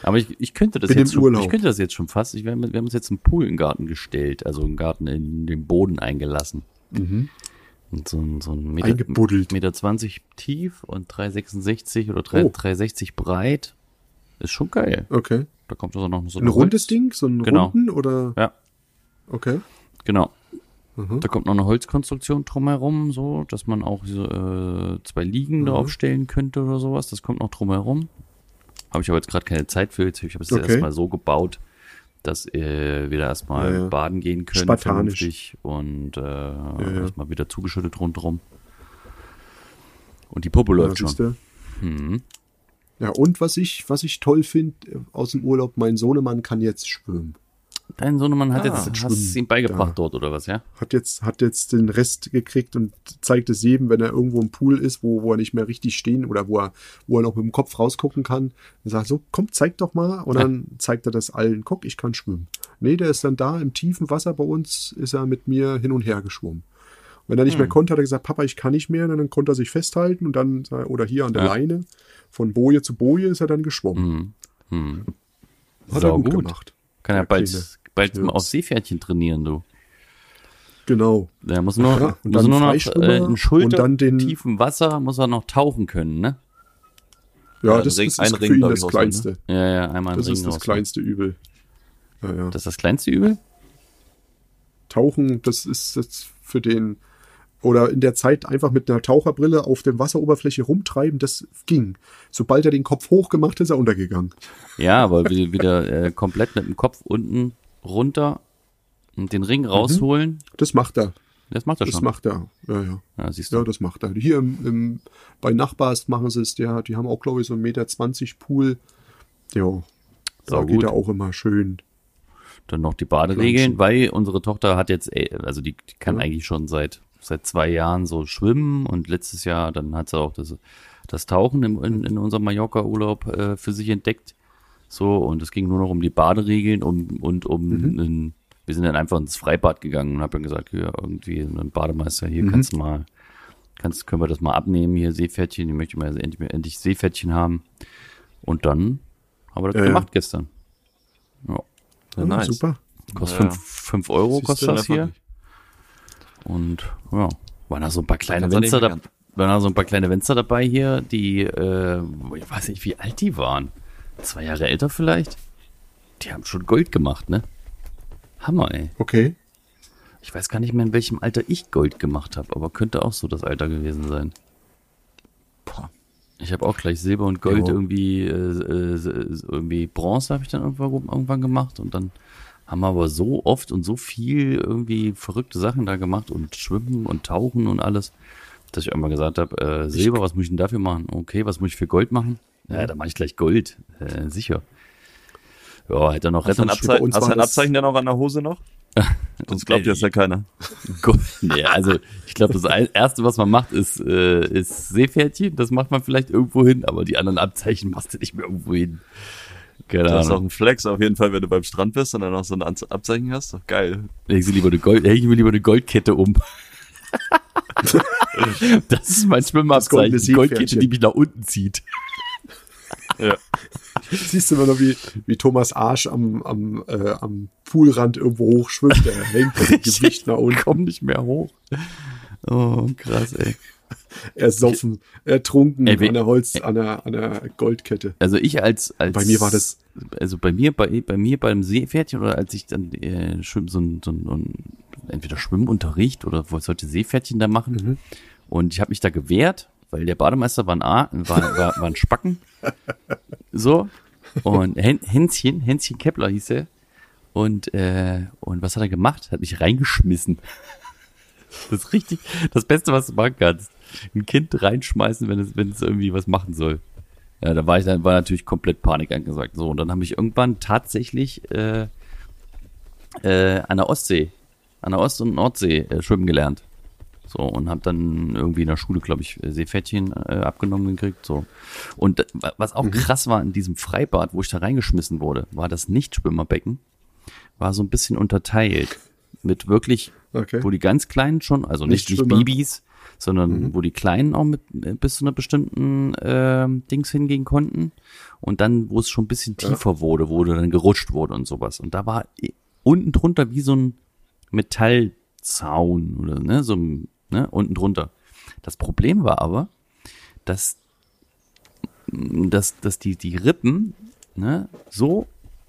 [SPEAKER 1] Aber ich, ich könnte das
[SPEAKER 3] Bin
[SPEAKER 1] jetzt schon, ich könnte das jetzt schon fast. Ich, wir, haben, wir haben uns jetzt einen Pool im Garten gestellt, also einen Garten in den Boden eingelassen. Und so ein, so ein Meter,
[SPEAKER 3] Eingebuddelt.
[SPEAKER 1] Meter 20 tief und 3,66 oder 3,
[SPEAKER 3] Oh.
[SPEAKER 1] 3,60 breit. Ist schon geil.
[SPEAKER 3] Okay.
[SPEAKER 1] Da kommt also noch so
[SPEAKER 3] Ein rundes Ding, so ein
[SPEAKER 1] Genau.
[SPEAKER 3] runden oder?
[SPEAKER 1] Ja,
[SPEAKER 3] Okay.
[SPEAKER 1] genau.
[SPEAKER 3] Mhm.
[SPEAKER 1] Da kommt noch eine Holzkonstruktion drumherum, so, dass man auch so, äh, zwei Liegen
[SPEAKER 3] Mhm.
[SPEAKER 1] da aufstellen könnte oder sowas. Das kommt noch drumherum. Habe ich aber jetzt gerade keine Zeit für. Jetzt, ich habe es
[SPEAKER 3] Okay.
[SPEAKER 1] erstmal so gebaut, dass äh, wir da erstmal
[SPEAKER 3] Ja, ja.
[SPEAKER 1] baden gehen können,
[SPEAKER 3] Spartanisch.
[SPEAKER 1] vernünftig und äh,
[SPEAKER 3] ja.
[SPEAKER 1] erstmal wieder zugeschüttet rundherum. Und die Puppe läuft
[SPEAKER 3] Ja,
[SPEAKER 1] schon. Mhm.
[SPEAKER 3] Ja, und was ich, was ich toll finde aus dem Urlaub, mein Sohnemann kann jetzt schwimmen.
[SPEAKER 1] Dein Sohnemann hat
[SPEAKER 2] Ah,
[SPEAKER 1] jetzt, es
[SPEAKER 3] Schwimmen.
[SPEAKER 1] ihm beigebracht
[SPEAKER 3] Ja.
[SPEAKER 1] dort oder was, ja?
[SPEAKER 3] Hat jetzt, hat jetzt den Rest gekriegt und zeigt es jedem, wenn er irgendwo im Pool ist, wo, wo er nicht mehr richtig stehen oder wo er, wo er noch mit dem Kopf rausgucken kann. Dann sagt er so, komm, zeig doch mal. Und dann zeigt er das allen, guck, ich kann schwimmen. Nee, der ist dann da im tiefen Wasser bei uns, ist er mit mir hin und her geschwommen. Wenn er nicht
[SPEAKER 1] Hm.
[SPEAKER 3] mehr konnte, hat er gesagt, Papa, ich kann nicht mehr. Und dann konnte er sich festhalten und dann, oder hier an der
[SPEAKER 1] Ja.
[SPEAKER 3] Leine, von Boje zu Boje ist er dann geschwommen.
[SPEAKER 1] Mhm. Mhm.
[SPEAKER 3] Hat
[SPEAKER 1] Sau
[SPEAKER 3] er gut,
[SPEAKER 1] gut.
[SPEAKER 3] gemacht.
[SPEAKER 1] Kann er
[SPEAKER 3] Der
[SPEAKER 1] bald,
[SPEAKER 3] Kleine.
[SPEAKER 1] bald mal
[SPEAKER 3] Klöps.
[SPEAKER 1] auf Seepferdchen trainieren, du.
[SPEAKER 3] Genau.
[SPEAKER 1] Der muss nur,
[SPEAKER 3] Ja, und
[SPEAKER 1] muss
[SPEAKER 3] dann
[SPEAKER 1] nur noch äh, in
[SPEAKER 3] und
[SPEAKER 1] Schulter
[SPEAKER 3] dann den-
[SPEAKER 1] tiefen Wasser muss er noch tauchen können, ne?
[SPEAKER 3] Ja,
[SPEAKER 2] Ja,
[SPEAKER 3] das, das
[SPEAKER 2] Ring-
[SPEAKER 3] ist
[SPEAKER 2] ein Ring,
[SPEAKER 3] für ihn das
[SPEAKER 2] ich, rausholen, ne?
[SPEAKER 3] Kleinste.
[SPEAKER 1] Ja, ja, einmal
[SPEAKER 3] Das
[SPEAKER 1] einen
[SPEAKER 3] ist
[SPEAKER 1] Ring
[SPEAKER 3] das
[SPEAKER 1] raus.
[SPEAKER 3] kleinste Übel. Ja, ja.
[SPEAKER 1] Das ist das kleinste Übel?
[SPEAKER 3] Tauchen, das ist jetzt für den oder in der Zeit einfach mit einer Taucherbrille auf der Wasseroberfläche rumtreiben, das ging. Sobald er den Kopf hoch gemacht hat, ist er untergegangen.
[SPEAKER 1] Ja, aber wieder, wieder äh, komplett mit dem Kopf unten runter und den Ring rausholen.
[SPEAKER 3] Das macht er.
[SPEAKER 1] Das macht er
[SPEAKER 3] Mhm. Das
[SPEAKER 1] schon.
[SPEAKER 3] macht er. Ja, ja.
[SPEAKER 1] ja, siehst du.
[SPEAKER 3] Ja, das macht er. Hier im, im, bei Nachbars machen sie es, ja, die haben auch, glaube ich, so einen Meter 20 Pool. Ja, da
[SPEAKER 1] Sau
[SPEAKER 3] geht
[SPEAKER 1] gut.
[SPEAKER 3] er auch immer schön.
[SPEAKER 1] Dann noch die Baderegeln,
[SPEAKER 3] Planschen.
[SPEAKER 1] weil unsere Tochter hat jetzt, äh, also die, die kann
[SPEAKER 3] Ja.
[SPEAKER 1] eigentlich schon seit seit zwei Jahren so schwimmen und letztes Jahr dann hat sie auch das, das Tauchen im, in, in unserem Mallorca-Urlaub äh, für sich entdeckt. So, und es ging nur noch um die Baderegeln um, und um
[SPEAKER 3] Mhm.
[SPEAKER 1] einen, wir sind dann einfach ins Freibad gegangen und haben dann gesagt, ja, irgendwie ein Bademeister,
[SPEAKER 3] Mhm.
[SPEAKER 1] hier kannst du mal, kannst, können wir das mal abnehmen, hier Seepferdchen, ich möchte mal endlich, endlich Seepferdchen haben. Und dann haben wir das
[SPEAKER 3] Ja, ja.
[SPEAKER 1] gemacht gestern. Ja.
[SPEAKER 2] Ja, nice.
[SPEAKER 3] Super.
[SPEAKER 1] Kostet
[SPEAKER 2] Ja.
[SPEAKER 1] fünf fünf Euro,
[SPEAKER 3] Siehst
[SPEAKER 1] kostet das hier. Und ja, waren da so ein paar kleine Fenster da,
[SPEAKER 2] meckern.
[SPEAKER 1] waren da so ein paar kleine Fenster dabei hier, die, äh, ich weiß nicht, wie alt die waren. Zwei Jahre älter vielleicht. Die haben schon Gold gemacht, ne? Hammer, ey.
[SPEAKER 3] Okay.
[SPEAKER 1] Ich weiß gar nicht mehr, in welchem Alter ich Gold gemacht habe, aber könnte auch so das Alter gewesen sein.
[SPEAKER 2] Boah.
[SPEAKER 1] Ich habe auch gleich Silber und Gold
[SPEAKER 3] Jo.
[SPEAKER 1] irgendwie, äh, äh, irgendwie Bronze habe ich dann irgendwann, irgendwann gemacht und dann haben wir aber so oft und so viel irgendwie verrückte Sachen da gemacht und Schwimmen und Tauchen und alles, dass ich irgendwann gesagt habe, äh, Silber, was muss ich denn dafür machen? Okay, was muss ich für Gold machen? Ja, dann mache ich gleich Gold, äh, sicher. Ja, hätte er noch
[SPEAKER 2] Hast du ein,
[SPEAKER 3] uns
[SPEAKER 2] hast ein Abzeichen denn auch an der Hose noch? Sonst glaubt dir das ja keiner.
[SPEAKER 1] Nee, also ich glaube, das Erste, was man macht, ist, äh, ist Seepferdchen. Das macht man vielleicht irgendwo hin, aber die anderen Abzeichen machst du nicht mehr irgendwo hin. Keine
[SPEAKER 2] Das ist auch ein Flex auf jeden Fall, wenn du beim Strand bist und dann noch so ein Abzeichen hast. Doch geil.
[SPEAKER 1] Sie lieber eine Gold, ich mir lieber eine Goldkette um. das ist mein Schwimmabzeichen. Die Goldkette, die mich nach unten zieht.
[SPEAKER 2] Ja.
[SPEAKER 3] Siehst du immer noch, wie, wie Thomas Arsch am, am, äh, am Poolrand irgendwo hochschwimmt. Der hängt dem Gewicht nach
[SPEAKER 1] Ich
[SPEAKER 3] unten.
[SPEAKER 1] komm nicht mehr hoch. Oh, krass, ey.
[SPEAKER 3] Ersoffen, ertrunken
[SPEAKER 1] Ey,
[SPEAKER 3] an der Holz, an der, an der Goldkette.
[SPEAKER 1] Also ich als, als
[SPEAKER 3] Bei mir war das-
[SPEAKER 1] also bei mir bei, bei mir beim Seepferdchen oder als ich dann äh, schwimm, so ein, so ein, so ein entweder Schwimmunterricht oder wo sollte Seepferdchen da machen
[SPEAKER 3] Mhm.
[SPEAKER 1] und ich habe mich da gewehrt, weil der Bademeister war ein A, war, war, war ein Spacken so und Hen, Hänschen Hänschen Kepler hieß er und äh, und was hat er gemacht? Hat mich reingeschmissen. Das ist richtig das Beste, was du machen kannst. Ein Kind reinschmeißen, wenn es wenn es irgendwie was machen soll. Ja, da war ich dann war natürlich komplett Panik angesagt. So und dann habe ich irgendwann tatsächlich äh, äh, an der Ostsee, an der Ost- und Nordsee äh, schwimmen gelernt. So und habe dann irgendwie in der Schule, glaube ich, Seepferdchen äh, abgenommen gekriegt. So und was auch krass war in diesem Freibad, wo ich da reingeschmissen wurde, war das Nichtschwimmerbecken, war so ein bisschen unterteilt mit wirklich,
[SPEAKER 3] Okay.
[SPEAKER 1] wo die ganz Kleinen schon, also nicht, nicht
[SPEAKER 3] Nichtschwimmer.
[SPEAKER 1] Babys, sondern wo die Kleinen auch mit äh, bis zu einer bestimmten ähm, Dings hingehen konnten und dann, wo es schon ein bisschen tiefer wurde, wo dann gerutscht wurde und sowas. Und da war unten drunter wie so ein Metallzaun oder ne, so ein, ne, unten drunter. Das Problem war aber, dass, dass, dass die, die Rippen ne, so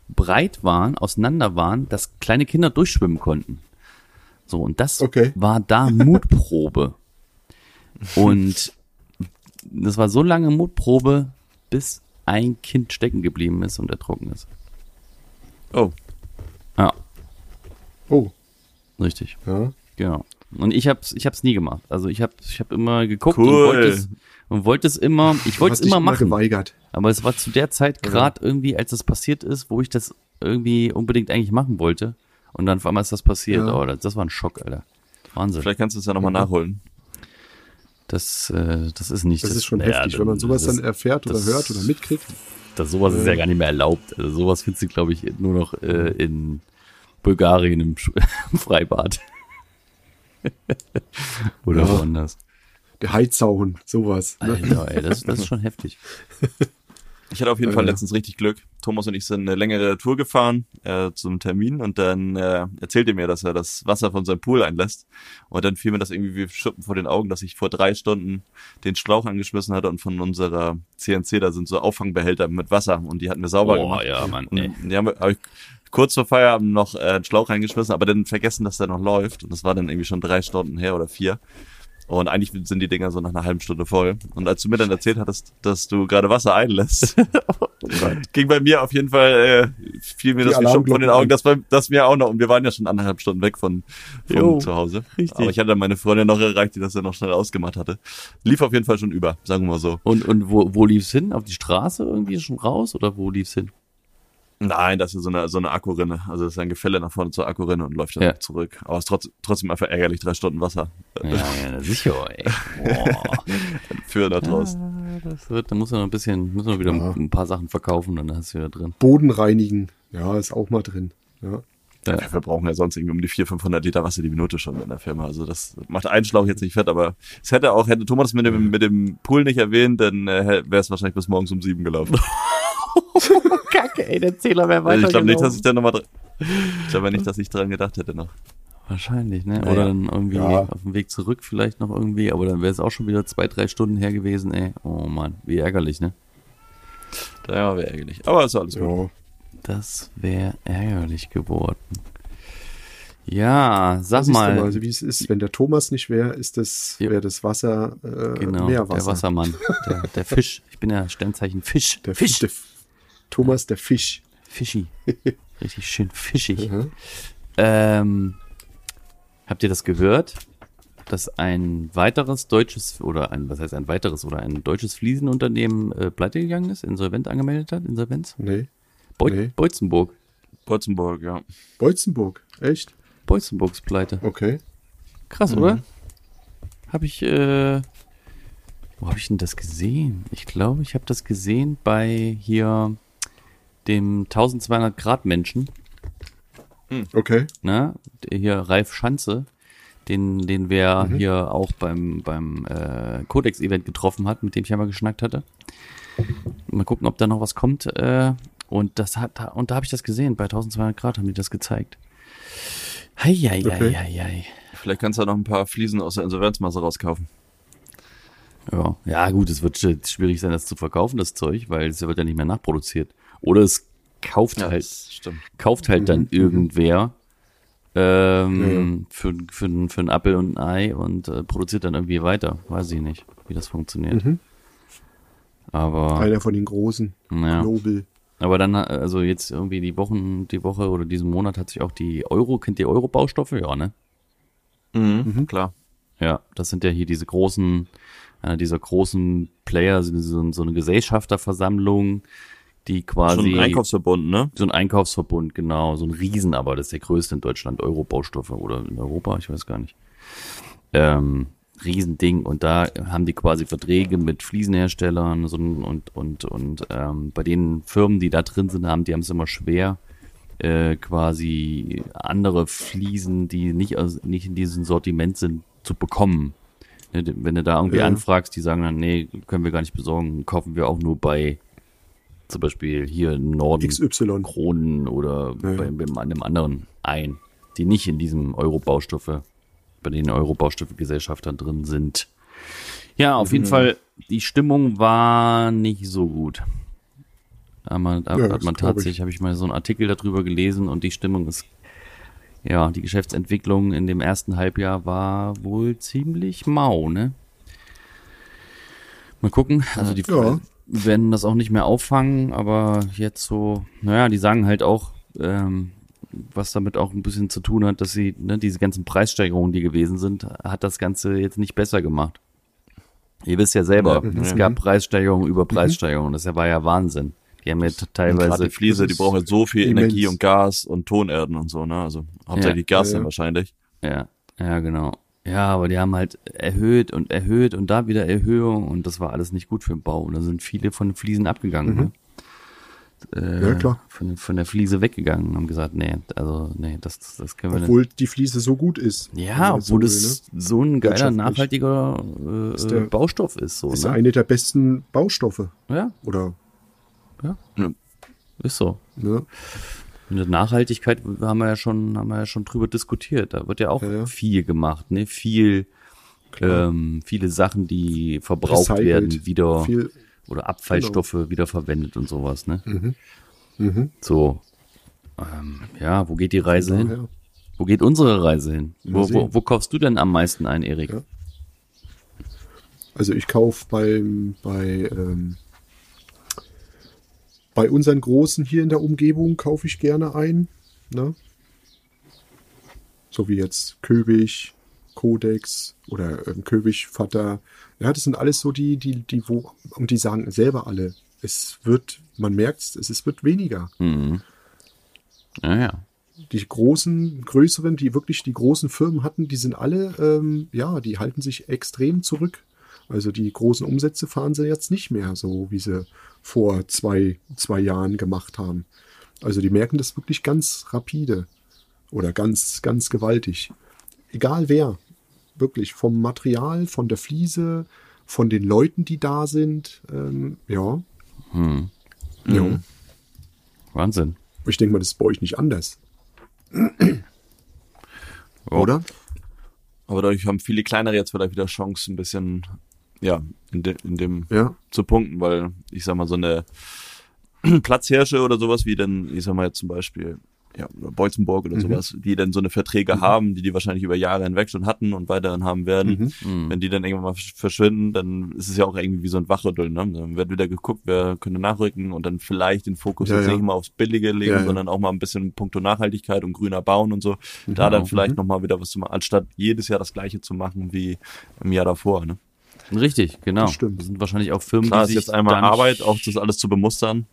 [SPEAKER 1] breit waren, auseinander waren, dass kleine Kinder durchschwimmen konnten. So, und das
[SPEAKER 3] Okay.
[SPEAKER 1] war da Mutprobe. Und das war so lange Mutprobe, bis ein Kind stecken geblieben ist und ertrunken ist.
[SPEAKER 2] Oh,
[SPEAKER 1] Ja,
[SPEAKER 3] Oh,
[SPEAKER 1] richtig.
[SPEAKER 3] ja.
[SPEAKER 1] Genau. Und ich hab's, ich hab's nie gemacht. Also ich hab, ich hab immer geguckt
[SPEAKER 2] Cool.
[SPEAKER 1] und wollte es, und wollte es immer, ich wollte es immer machen.
[SPEAKER 3] geweigert.
[SPEAKER 1] Aber es war zu der Zeit gerade irgendwie, als das passiert ist, wo ich das irgendwie unbedingt eigentlich machen wollte. Und dann auf einmal ist das passiert.
[SPEAKER 3] Ja.
[SPEAKER 1] Oh, das, das war ein Schock, Alter. Wahnsinn.
[SPEAKER 2] vielleicht kannst du es ja nochmal nachholen.
[SPEAKER 1] Das, äh, das ist nicht.
[SPEAKER 3] Das ist schon heftig, wenn man sowas
[SPEAKER 1] das,
[SPEAKER 3] dann erfährt oder
[SPEAKER 1] das-
[SPEAKER 3] hört oder mitkriegt.
[SPEAKER 1] Das, sowas ist ja gar nicht mehr erlaubt. Also sowas findest du, glaube ich, nur noch äh, in Bulgarien im, im Freibad. Oder
[SPEAKER 3] Ja.
[SPEAKER 1] woanders.
[SPEAKER 3] Der Heizauchen, sowas. Ne?
[SPEAKER 1] Alter, ey, das, das ist schon heftig.
[SPEAKER 2] Ich hatte auf jeden Fall
[SPEAKER 3] Ja.
[SPEAKER 2] letztens richtig Glück. Thomas und ich sind eine längere Tour gefahren äh, zum Termin und dann äh, erzählte er mir, dass er das Wasser von seinem Pool einlässt. Und dann fiel mir das irgendwie wie Schuppen vor den Augen, dass ich vor drei Stunden den Schlauch angeschmissen hatte und von unserer CNC, da sind so Auffangbehälter mit Wasser und die hatten wir sauber
[SPEAKER 1] Boah,
[SPEAKER 2] gemacht.
[SPEAKER 1] ja, Mann, ey.
[SPEAKER 2] Und die haben wir, hab ich kurz vor Feierabend noch äh, einen Schlauch reingeschmissen, aber dann vergessen, dass der noch läuft. Und das war dann irgendwie schon drei Stunden her oder vier. Und eigentlich sind die Dinger so nach einer halben Stunde voll. Und als du mir dann erzählt hattest, dass du gerade Wasser einlässt, ging bei mir auf jeden Fall, äh, fiel mir
[SPEAKER 3] Die
[SPEAKER 2] das wie Schuppen von den Augen. Das, bei, das mir auch noch, und wir waren ja schon anderthalb Stunden weg von, von
[SPEAKER 1] Jo,
[SPEAKER 2] zu Hause.
[SPEAKER 1] richtig.
[SPEAKER 2] Aber ich hatte dann meine Freundin noch erreicht, die das dann noch schnell ausgemacht hatte. Lief auf jeden Fall schon über, sagen wir mal so.
[SPEAKER 1] Und, und wo, wo lief's hin? Auf die Straße irgendwie schon raus? Oder wo lief's hin?
[SPEAKER 2] Nein, das ist so eine, so eine Akkurinne. Also das ist ein Gefälle nach vorne zur Akkurinne und läuft dann
[SPEAKER 1] Ja.
[SPEAKER 2] zurück. Aber es ist trotz, trotzdem einfach ärgerlich, drei Stunden Wasser
[SPEAKER 1] Ja, ja, sicher, ey. Boah.
[SPEAKER 2] für da draußen.
[SPEAKER 1] Das wird, da muss man noch ein bisschen, müssen wir wieder
[SPEAKER 3] Ja.
[SPEAKER 1] ein paar Sachen verkaufen, dann hast du wieder drin.
[SPEAKER 3] Boden reinigen, ja, ist auch mal drin. Ja.
[SPEAKER 1] Ja.
[SPEAKER 2] Wir brauchen ja sonst irgendwie um die 400, 500 Liter Wasser die Minute schon in der Firma. Also das macht einen Schlauch jetzt nicht fett, aber es hätte auch, hätte Thomas mit dem, mit dem Pool nicht erwähnt, dann äh, wäre es wahrscheinlich bis morgens um sieben gelaufen.
[SPEAKER 1] Kacke, ey, der Zähler wäre
[SPEAKER 2] Also ich glaube nicht, dass ich da nochmal dran, ich glaube nicht, dass ich dran gedacht hätte noch.
[SPEAKER 1] Wahrscheinlich, ne?
[SPEAKER 2] Naja.
[SPEAKER 1] Oder dann irgendwie
[SPEAKER 3] Ja.
[SPEAKER 1] auf dem Weg zurück vielleicht noch irgendwie, aber dann wäre es auch schon wieder zwei, drei Stunden her gewesen, ey. Oh Mann, wie ärgerlich, ne?
[SPEAKER 2] Da wäre ärgerlich. Aber ist alles gut.
[SPEAKER 1] Das wäre ärgerlich geworden. Ja, sag
[SPEAKER 3] du
[SPEAKER 1] mal.
[SPEAKER 3] also wie es ist. Wenn der Thomas nicht wäre, ist das, wäre das Wasser äh,
[SPEAKER 1] genau,
[SPEAKER 3] Meerwasser.
[SPEAKER 1] der Wassermann, der, der Fisch. Ich bin ja Sternzeichen Fisch.
[SPEAKER 3] Der
[SPEAKER 1] Fisch.
[SPEAKER 3] Der, Thomas der Fisch.
[SPEAKER 1] Fischi. Richtig schön fischig.
[SPEAKER 3] Mhm.
[SPEAKER 1] Ähm, habt ihr das gehört? Dass ein weiteres deutsches oder ein, was heißt ein weiteres oder ein deutsches Fliesenunternehmen äh, pleite gegangen ist, insolvent angemeldet hat, Insolvenz?
[SPEAKER 3] Nee.
[SPEAKER 1] Beut
[SPEAKER 3] Nee.
[SPEAKER 1] Beutzenburg.
[SPEAKER 2] Potzenburg, ja.
[SPEAKER 3] Beutzenburg. Echt?
[SPEAKER 1] Beutzenburgs pleite.
[SPEAKER 3] Okay.
[SPEAKER 1] Krass, oder? Habe ich, äh, wo habe ich denn das gesehen? Ich glaube, ich habe das gesehen bei hier dem 1200 Grad Menschen,
[SPEAKER 3] Okay.
[SPEAKER 1] ne? Der Hier Ralf Schanze, den, den wer
[SPEAKER 3] Mhm.
[SPEAKER 1] hier auch beim, beim äh, Codex-Event getroffen hat, mit dem ich einmal geschnackt hatte. Mal gucken, ob da noch was kommt. Äh, und das hat, und da habe ich das gesehen, bei 1200 Grad haben die das gezeigt. Hei, hei,
[SPEAKER 3] Okay.
[SPEAKER 1] hei, hei.
[SPEAKER 2] Vielleicht kannst du ja noch ein paar Fliesen aus der Insolvenzmasse rauskaufen.
[SPEAKER 1] Ja, ja gut, es wird sch- schwierig sein, das zu verkaufen, das Zeug, weil es wird ja nicht mehr nachproduziert. Oder es kauft halt,
[SPEAKER 2] das stimmt.
[SPEAKER 1] kauft halt dann irgendwer ähm, für, für, für ein Apfel und ein Ei und äh, produziert dann irgendwie weiter. Weiß ich nicht, wie das funktioniert.
[SPEAKER 3] Mhm.
[SPEAKER 1] Aber
[SPEAKER 3] Einer von den großen.
[SPEAKER 1] ja.
[SPEAKER 3] Global.
[SPEAKER 1] Aber dann, äh, also jetzt irgendwie die Wochen, die Woche oder diesen Monat hat sich auch die Euro, kennt ihr Euro-Baustoffe? Ja, ne?
[SPEAKER 2] Mhm, Klar.
[SPEAKER 1] Ja, das sind ja hier diese großen, einer dieser großen Player, so, so so eine Gesellschafterversammlung, die quasi
[SPEAKER 2] Schon ein Einkaufsverbund, ne?
[SPEAKER 1] so ein Einkaufsverbund, genau, so ein Riesen, aber das ist der größte in Deutschland, Eurobaustoffe oder in Europa, ich weiß gar nicht. Ähm, Riesending und da haben die quasi Verträge mit Fliesenherstellern ein- und und und ähm, bei den Firmen, die da drin sind, haben die haben es immer schwer, äh, quasi andere Fliesen, die nicht aus, nicht in diesem Sortiment sind, zu bekommen. Ne, Wenn du da irgendwie
[SPEAKER 3] Ja.
[SPEAKER 1] anfragst, die sagen dann, nee, können wir gar nicht besorgen, kaufen wir auch nur bei zum Beispiel hier im Norden
[SPEAKER 3] XY.
[SPEAKER 1] Kronen oder
[SPEAKER 3] Ja.
[SPEAKER 1] bei, bei einem anderen ein, die nicht in diesem Eurobaustoffe, bei den Eurobaustoffe-Gesellschaftern drin sind. Ja, auf
[SPEAKER 3] Mhm.
[SPEAKER 1] jeden Fall, die Stimmung war nicht so gut. Da hat man, da
[SPEAKER 3] Ja,
[SPEAKER 1] hat man tatsächlich, habe ich mal so einen Artikel darüber gelesen und die Stimmung ist, ja, die Geschäftsentwicklung in dem ersten Halbjahr war wohl ziemlich mau, ne? Mal gucken, also die
[SPEAKER 3] Ja.
[SPEAKER 1] werden das auch nicht mehr auffangen, aber jetzt so, naja, die sagen halt auch, ähm, was damit auch ein bisschen zu tun hat, dass sie, ne, diese ganzen Preissteigerungen, die gewesen sind, hat das Ganze jetzt nicht besser gemacht. Ihr wisst ja selber,
[SPEAKER 2] Ja,
[SPEAKER 1] es
[SPEAKER 2] mhm.
[SPEAKER 1] gab Preissteigerungen über Preissteigerungen, das war ja Wahnsinn. Die haben ja teilweise,
[SPEAKER 2] die Fliese, die brauchen halt so viel
[SPEAKER 3] immens.
[SPEAKER 2] Energie und Gas und Tonerden und so, ne? Also hauptsächlich Gas
[SPEAKER 3] Ja,
[SPEAKER 2] dann
[SPEAKER 3] ja.
[SPEAKER 2] wahrscheinlich.
[SPEAKER 1] ja, ja, genau. Ja, aber die haben halt erhöht und erhöht und da wieder Erhöhung und das war alles nicht gut für den Bau. Und da sind viele von den Fliesen abgegangen. Ne? Äh,
[SPEAKER 3] Ja.
[SPEAKER 1] Von, von der Fliese weggegangen und haben gesagt, nee, also nee, das, das können wir nicht.
[SPEAKER 3] Obwohl die Fliese so gut ist.
[SPEAKER 1] Ja, obwohl
[SPEAKER 3] so,
[SPEAKER 1] das so ein geiler, nachhaltiger äh,
[SPEAKER 3] Ist der-
[SPEAKER 1] Baustoff ist. So,
[SPEAKER 3] ne? ist
[SPEAKER 1] ne?
[SPEAKER 3] eine der besten Baustoffe.
[SPEAKER 1] Ja,
[SPEAKER 3] Oder,
[SPEAKER 1] ist so.
[SPEAKER 3] ne?
[SPEAKER 1] Und die Nachhaltigkeit haben wir ja schon, haben wir ja schon drüber diskutiert. Da wird ja auch
[SPEAKER 3] Ja, ja.
[SPEAKER 1] viel gemacht, ne? Viel, ähm, viele Sachen, die verbraucht
[SPEAKER 3] Recycelt.
[SPEAKER 1] werden, wieder
[SPEAKER 3] Viel,
[SPEAKER 1] oder Abfallstoffe wieder verwendet und sowas, ne?
[SPEAKER 3] mhm.
[SPEAKER 1] So. Ähm, ja, wo geht die Reise hin? Wo geht unsere Reise hin? Wo, wo, wo kaufst du denn am meisten ein, Erik?
[SPEAKER 3] Ja. Also ich kaufe beim, bei, ähm, bei unseren Großen hier in der Umgebung kaufe ich gerne ein. Ne? So wie jetzt Köbig, Codex oder ähm, Köbig, Vater. Ja, das sind alles so die, die, die, wo, und die sagen selber alle, es wird, man merkt es, es wird weniger.
[SPEAKER 1] Mhm. Ja, ja.
[SPEAKER 3] die großen, größeren, die wirklich die großen Firmen hatten, die sind alle, ähm, ja, die halten sich extrem zurück. Also die großen Umsätze fahren sie jetzt nicht mehr so, wie sie vor zwei, zwei Jahren gemacht haben. Also die merken das wirklich ganz rapide oder ganz, ganz gewaltig. Egal wer. Wirklich vom Material, von der Fliese, von den Leuten, die da sind. Ähm, ja.
[SPEAKER 1] Hm.
[SPEAKER 3] ja.
[SPEAKER 1] Wahnsinn.
[SPEAKER 3] Ich denke mal, das ist bei euch nicht anders. Oder?
[SPEAKER 2] Aber dadurch haben viele kleinere jetzt vielleicht wieder Chance, ein bisschen, ja, in, de, in dem
[SPEAKER 3] Ja.
[SPEAKER 2] zu punkten, weil ich sag mal, so eine Platzhirsche oder sowas wie denn, ich sag mal jetzt zum Beispiel, ja, oder Beutzenburg oder sowas, die dann so eine Verträge haben, die die wahrscheinlich über Jahre hinweg schon hatten und weiterhin haben werden. Wenn die dann irgendwann mal versch- verschwinden, dann ist es ja auch irgendwie wie so ein Wachrütteln, ne? Dann wird wieder geguckt, wer könnte nachrücken und dann vielleicht den Fokus
[SPEAKER 3] Ja,
[SPEAKER 2] jetzt
[SPEAKER 3] ja.
[SPEAKER 2] nicht immer aufs Billige legen,
[SPEAKER 3] Ja, ja.
[SPEAKER 2] sondern auch mal ein bisschen puncto Nachhaltigkeit und grüner Bauen und so. Da dann vielleicht noch mal wieder was zu machen, anstatt jedes Jahr das Gleiche zu machen wie im Jahr davor, ne?
[SPEAKER 1] Richtig, genau.
[SPEAKER 3] Das stimmt.
[SPEAKER 1] Das sind wahrscheinlich auch Firmen,
[SPEAKER 2] Klar,
[SPEAKER 1] die
[SPEAKER 2] ist
[SPEAKER 1] sich
[SPEAKER 2] jetzt einmal Arbeit, auch das alles zu bemustern.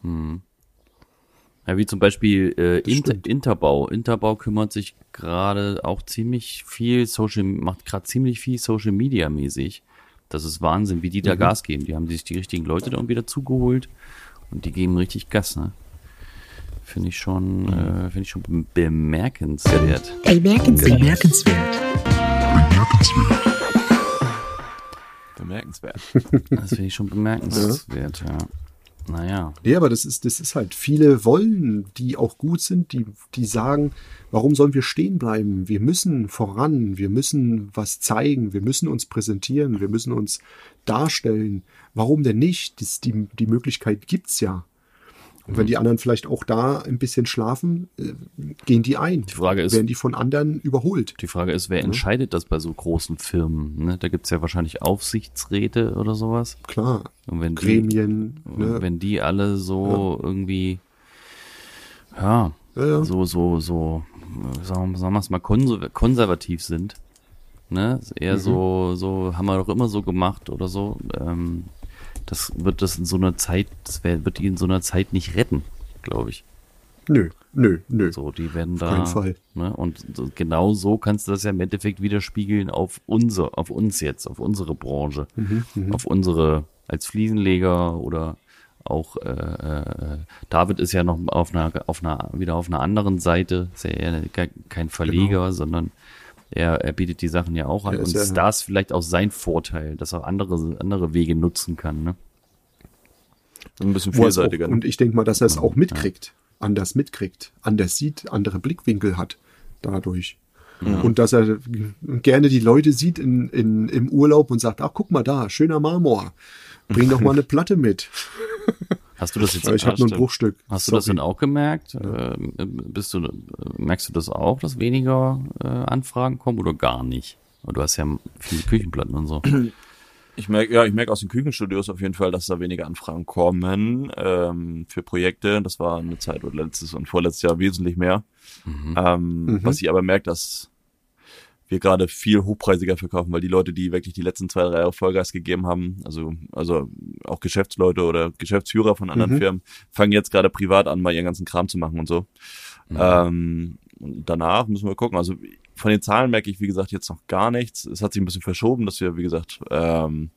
[SPEAKER 1] Ja, wie zum Beispiel äh, Inter,
[SPEAKER 3] stimmt.
[SPEAKER 1] Interbau. Interbau kümmert sich gerade auch ziemlich viel Social, macht gerade ziemlich viel Social Media mäßig. Das ist Wahnsinn, wie die
[SPEAKER 3] Mhm.
[SPEAKER 1] da Gas geben. Die haben sich die richtigen Leute da wieder zugeholt und die geben richtig Gas, ne? Finde ich schon,
[SPEAKER 3] Mhm.
[SPEAKER 1] äh, finde ich schon bem- bemerkenswert.
[SPEAKER 4] Bemerkenswert.
[SPEAKER 5] Bemerkenswert.
[SPEAKER 2] Bemerkenswert.
[SPEAKER 1] Das finde ich schon bemerkenswert, ja. Naja.
[SPEAKER 3] Ja, aber das ist, das ist halt, viele wollen, die auch gut sind, die, die sagen, warum sollen wir stehen bleiben? Wir müssen voran, wir müssen was zeigen, wir müssen uns präsentieren, wir müssen uns darstellen. Warum denn nicht? Das, die, die Möglichkeit gibt's ja. Und wenn die anderen vielleicht auch da ein bisschen schlafen, äh, gehen die ein.
[SPEAKER 1] Die Frage ist-
[SPEAKER 3] werden die von anderen überholt.
[SPEAKER 1] Die Frage ist, wer entscheidet das bei so großen Firmen? Ne? Da gibt's ja wahrscheinlich Aufsichtsräte oder sowas.
[SPEAKER 3] Klar.
[SPEAKER 1] Und wenn die,
[SPEAKER 3] Gremien,
[SPEAKER 1] Und
[SPEAKER 3] ne?
[SPEAKER 1] wenn die alle so irgendwie, ja,
[SPEAKER 3] Ja, ja.
[SPEAKER 1] so, so, so, sagen, sagen wir es mal, konser konservativ sind, ne? Ist Eher so, so haben wir doch immer so gemacht oder so. Ähm, das wird das in so einer Zeit, das wird die in so einer Zeit nicht retten, glaube ich.
[SPEAKER 3] Nö, nö, nö.
[SPEAKER 1] So, die werden da.
[SPEAKER 3] keinen Fall.
[SPEAKER 1] Ne? Und genau so kannst du das ja im Endeffekt widerspiegeln auf unser, auf uns jetzt, auf unsere Branche,
[SPEAKER 3] Mhm,
[SPEAKER 1] auf unsere als Fliesenleger oder auch äh, äh, David ist ja noch auf einer, auf einer, wieder auf einer anderen Seite, ist ja eher ke- kein Verleger, sondern er, er bietet die Sachen ja auch an.
[SPEAKER 3] Er
[SPEAKER 1] Und
[SPEAKER 3] ist ja-
[SPEAKER 1] da ist vielleicht auch sein Vorteil, dass er andere, andere Wege nutzen kann. Ne?
[SPEAKER 2] Ein bisschen
[SPEAKER 3] es auch,
[SPEAKER 2] vielseitiger. ne?
[SPEAKER 3] und ich denke mal, dass er es auch mitkriegt, anders mitkriegt, anders sieht, andere Blickwinkel hat dadurch. Und dass er gerne die Leute sieht in, in, im Urlaub und sagt, ach guck mal da, schöner Marmor, bring doch mal eine Platte mit.
[SPEAKER 1] Hast du das jetzt
[SPEAKER 3] Ich habe nur ein Bruchstück.
[SPEAKER 1] Hast du das
[SPEAKER 3] Sorry.
[SPEAKER 1] denn auch gemerkt? Ähm, bist du, äh, merkst du das auch, dass weniger äh, Anfragen kommen oder gar nicht? Du hast ja viele Küchenplatten und so.
[SPEAKER 2] Ich merke, ja, ich merke aus den Küchenstudios auf jeden Fall, dass da weniger Anfragen kommen ähm, für Projekte. Das war eine Zeit oder letztes und vorletztes Jahr wesentlich mehr. Ähm, Was ich aber merke, dass wir gerade viel hochpreisiger verkaufen, weil die Leute, die wirklich die letzten zwei, drei Jahre Vollgas gegeben haben, also, also auch Geschäftsleute oder Geschäftsführer von anderen Firmen, fangen jetzt gerade privat an, mal ihren ganzen Kram zu machen und so. Ähm, und danach müssen wir gucken. Also von den Zahlen merke ich, wie gesagt, jetzt noch gar nichts. Es hat sich ein bisschen verschoben, dass wir, wie gesagt, ähm,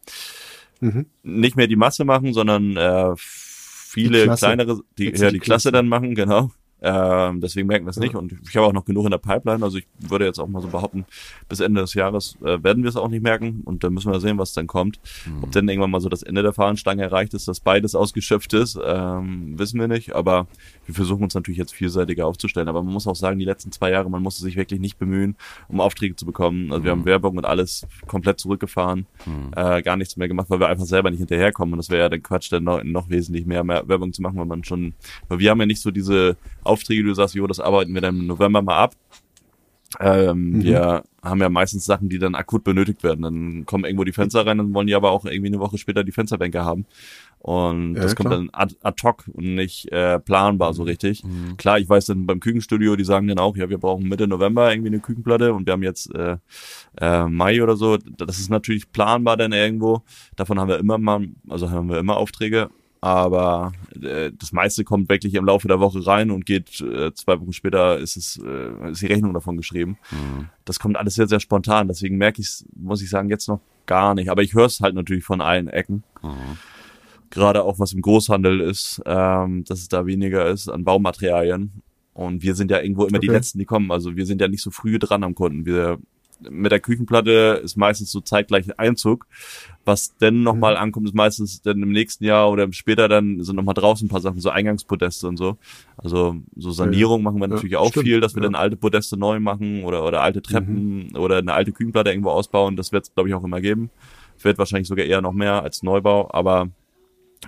[SPEAKER 3] Mhm.
[SPEAKER 2] nicht mehr die Masse machen, sondern äh, viele
[SPEAKER 3] Die
[SPEAKER 2] kleinere, die, ja,
[SPEAKER 3] die
[SPEAKER 2] Klasse. dann machen, genau. Ähm, deswegen merken wir es nicht. Und ich habe auch noch genug in der Pipeline. Also ich würde jetzt auch mal so behaupten, bis Ende des Jahres äh, werden wir es auch nicht merken. Und dann müssen wir sehen, was dann kommt. Ob dann irgendwann mal so das Ende der Fahnenstange erreicht ist, dass beides ausgeschöpft ist, ähm, wissen wir nicht. Aber wir versuchen uns natürlich jetzt vielseitiger aufzustellen. Aber man muss auch sagen, die letzten zwei Jahre, man musste sich wirklich nicht bemühen, um Aufträge zu bekommen. Also wir haben Werbung und alles komplett zurückgefahren, äh, gar nichts mehr gemacht, weil wir einfach selber nicht hinterherkommen. Und das wäre ja dann Quatsch, dann noch, noch wesentlich mehr, mehr Werbung zu machen, weil man schon, weil wir haben ja nicht so diese Aufträge, du sagst, jo, das arbeiten wir dann im November mal ab. Ähm, Wir haben ja meistens Sachen, die dann akut benötigt werden. Dann kommen irgendwo die Fenster rein, dann wollen die aber auch irgendwie eine Woche später die Fensterbänke haben. Und
[SPEAKER 3] Ja,
[SPEAKER 2] das kommt
[SPEAKER 3] klar.
[SPEAKER 2] dann ad, ad hoc und nicht äh, planbar so richtig. Klar, ich weiß dann beim Küchenstudio, die sagen dann auch, ja, wir brauchen Mitte November irgendwie eine Küchenplatte und wir haben jetzt äh, äh, Mai oder so. Das ist natürlich planbar dann irgendwo. Davon haben wir immer mal, also haben wir immer Aufträge. Aber äh, das meiste kommt wirklich im Laufe der Woche rein und geht äh, zwei Wochen später ist es äh, ist die Rechnung davon geschrieben. Das kommt alles sehr sehr spontan. Deswegen merke ich es, muss ich sagen, jetzt noch gar nicht. Aber ich höre es halt natürlich von allen Ecken. Gerade auch was im Großhandel ist, ähm, dass es da weniger ist an Baumaterialien. Und wir sind ja irgendwo immer die
[SPEAKER 3] Okay.
[SPEAKER 2] Letzten, die kommen. Also wir sind ja nicht so früh dran am Kunden. Wir mit der Küchenplatte ist meistens so zeitgleich Einzug. Was denn nochmal ankommt, ist meistens dann im nächsten Jahr oder später dann sind nochmal draußen ein paar Sachen, so Eingangspodeste und so. Also so Sanierung machen wir
[SPEAKER 3] Ja,
[SPEAKER 2] natürlich auch
[SPEAKER 3] stimmt,
[SPEAKER 2] viel, dass wir
[SPEAKER 3] ja.
[SPEAKER 2] dann alte Podeste neu machen oder, oder alte Treppen oder eine alte Küchenplatte irgendwo ausbauen. Das wird es, glaube ich, auch immer geben. Wird wahrscheinlich sogar eher noch mehr als Neubau, aber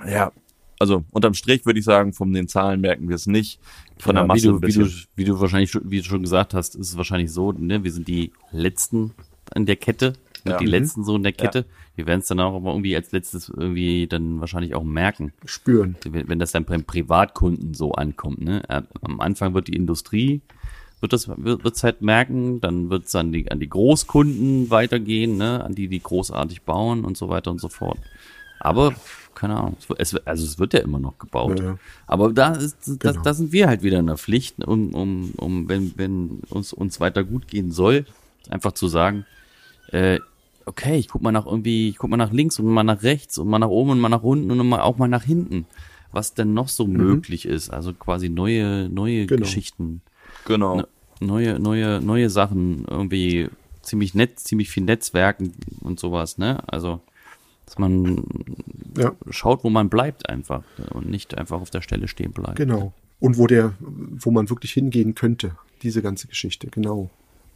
[SPEAKER 2] ja, also unterm Strich würde ich sagen, von den Zahlen merken wir es nicht. Von der
[SPEAKER 1] Ja,
[SPEAKER 2] Masse
[SPEAKER 1] wie,
[SPEAKER 2] ein
[SPEAKER 1] du, wie, du, wie du wahrscheinlich schon, wie du schon gesagt hast, ist es wahrscheinlich so, ne, wir sind die Letzten in der Kette,
[SPEAKER 2] Ja.
[SPEAKER 1] die
[SPEAKER 2] Mhm.
[SPEAKER 1] Letzten so in der Kette. Wir werden es dann auch immer irgendwie als letztes irgendwie dann wahrscheinlich auch merken.
[SPEAKER 3] Spüren.
[SPEAKER 1] wenn wenn das dann beim Privatkunden so ankommt, ne? Äh, Am Anfang wird die Industrie, wird das, wird wird's halt merken, dann wird's an die, an die Großkunden weitergehen, ne? An die, die großartig bauen und so weiter und so fort. Aber, keine Ahnung, es, also es wird ja immer noch gebaut.
[SPEAKER 3] Ja, ja.
[SPEAKER 1] Aber da ist, da,
[SPEAKER 3] Genau.
[SPEAKER 1] da sind wir halt wieder in der Pflicht, um, um, um wenn, wenn uns, uns weiter gut gehen soll, einfach zu sagen, äh, okay, ich guck mal nach irgendwie, ich guck mal nach links und mal nach rechts und mal nach oben und mal nach unten und mal, auch mal nach hinten, was denn noch so möglich ist. Also quasi neue, neue
[SPEAKER 3] Genau.
[SPEAKER 1] Geschichten,
[SPEAKER 2] Genau.
[SPEAKER 1] ne- neue, neue, neue Sachen, irgendwie ziemlich nett, ziemlich viel Netzwerken und sowas, ne? Also, dass man
[SPEAKER 3] Ja,
[SPEAKER 1] schaut, wo man bleibt einfach und nicht einfach auf der Stelle stehen bleibt.
[SPEAKER 3] genau. Und wo der, wo man wirklich hingehen könnte, diese ganze Geschichte, genau.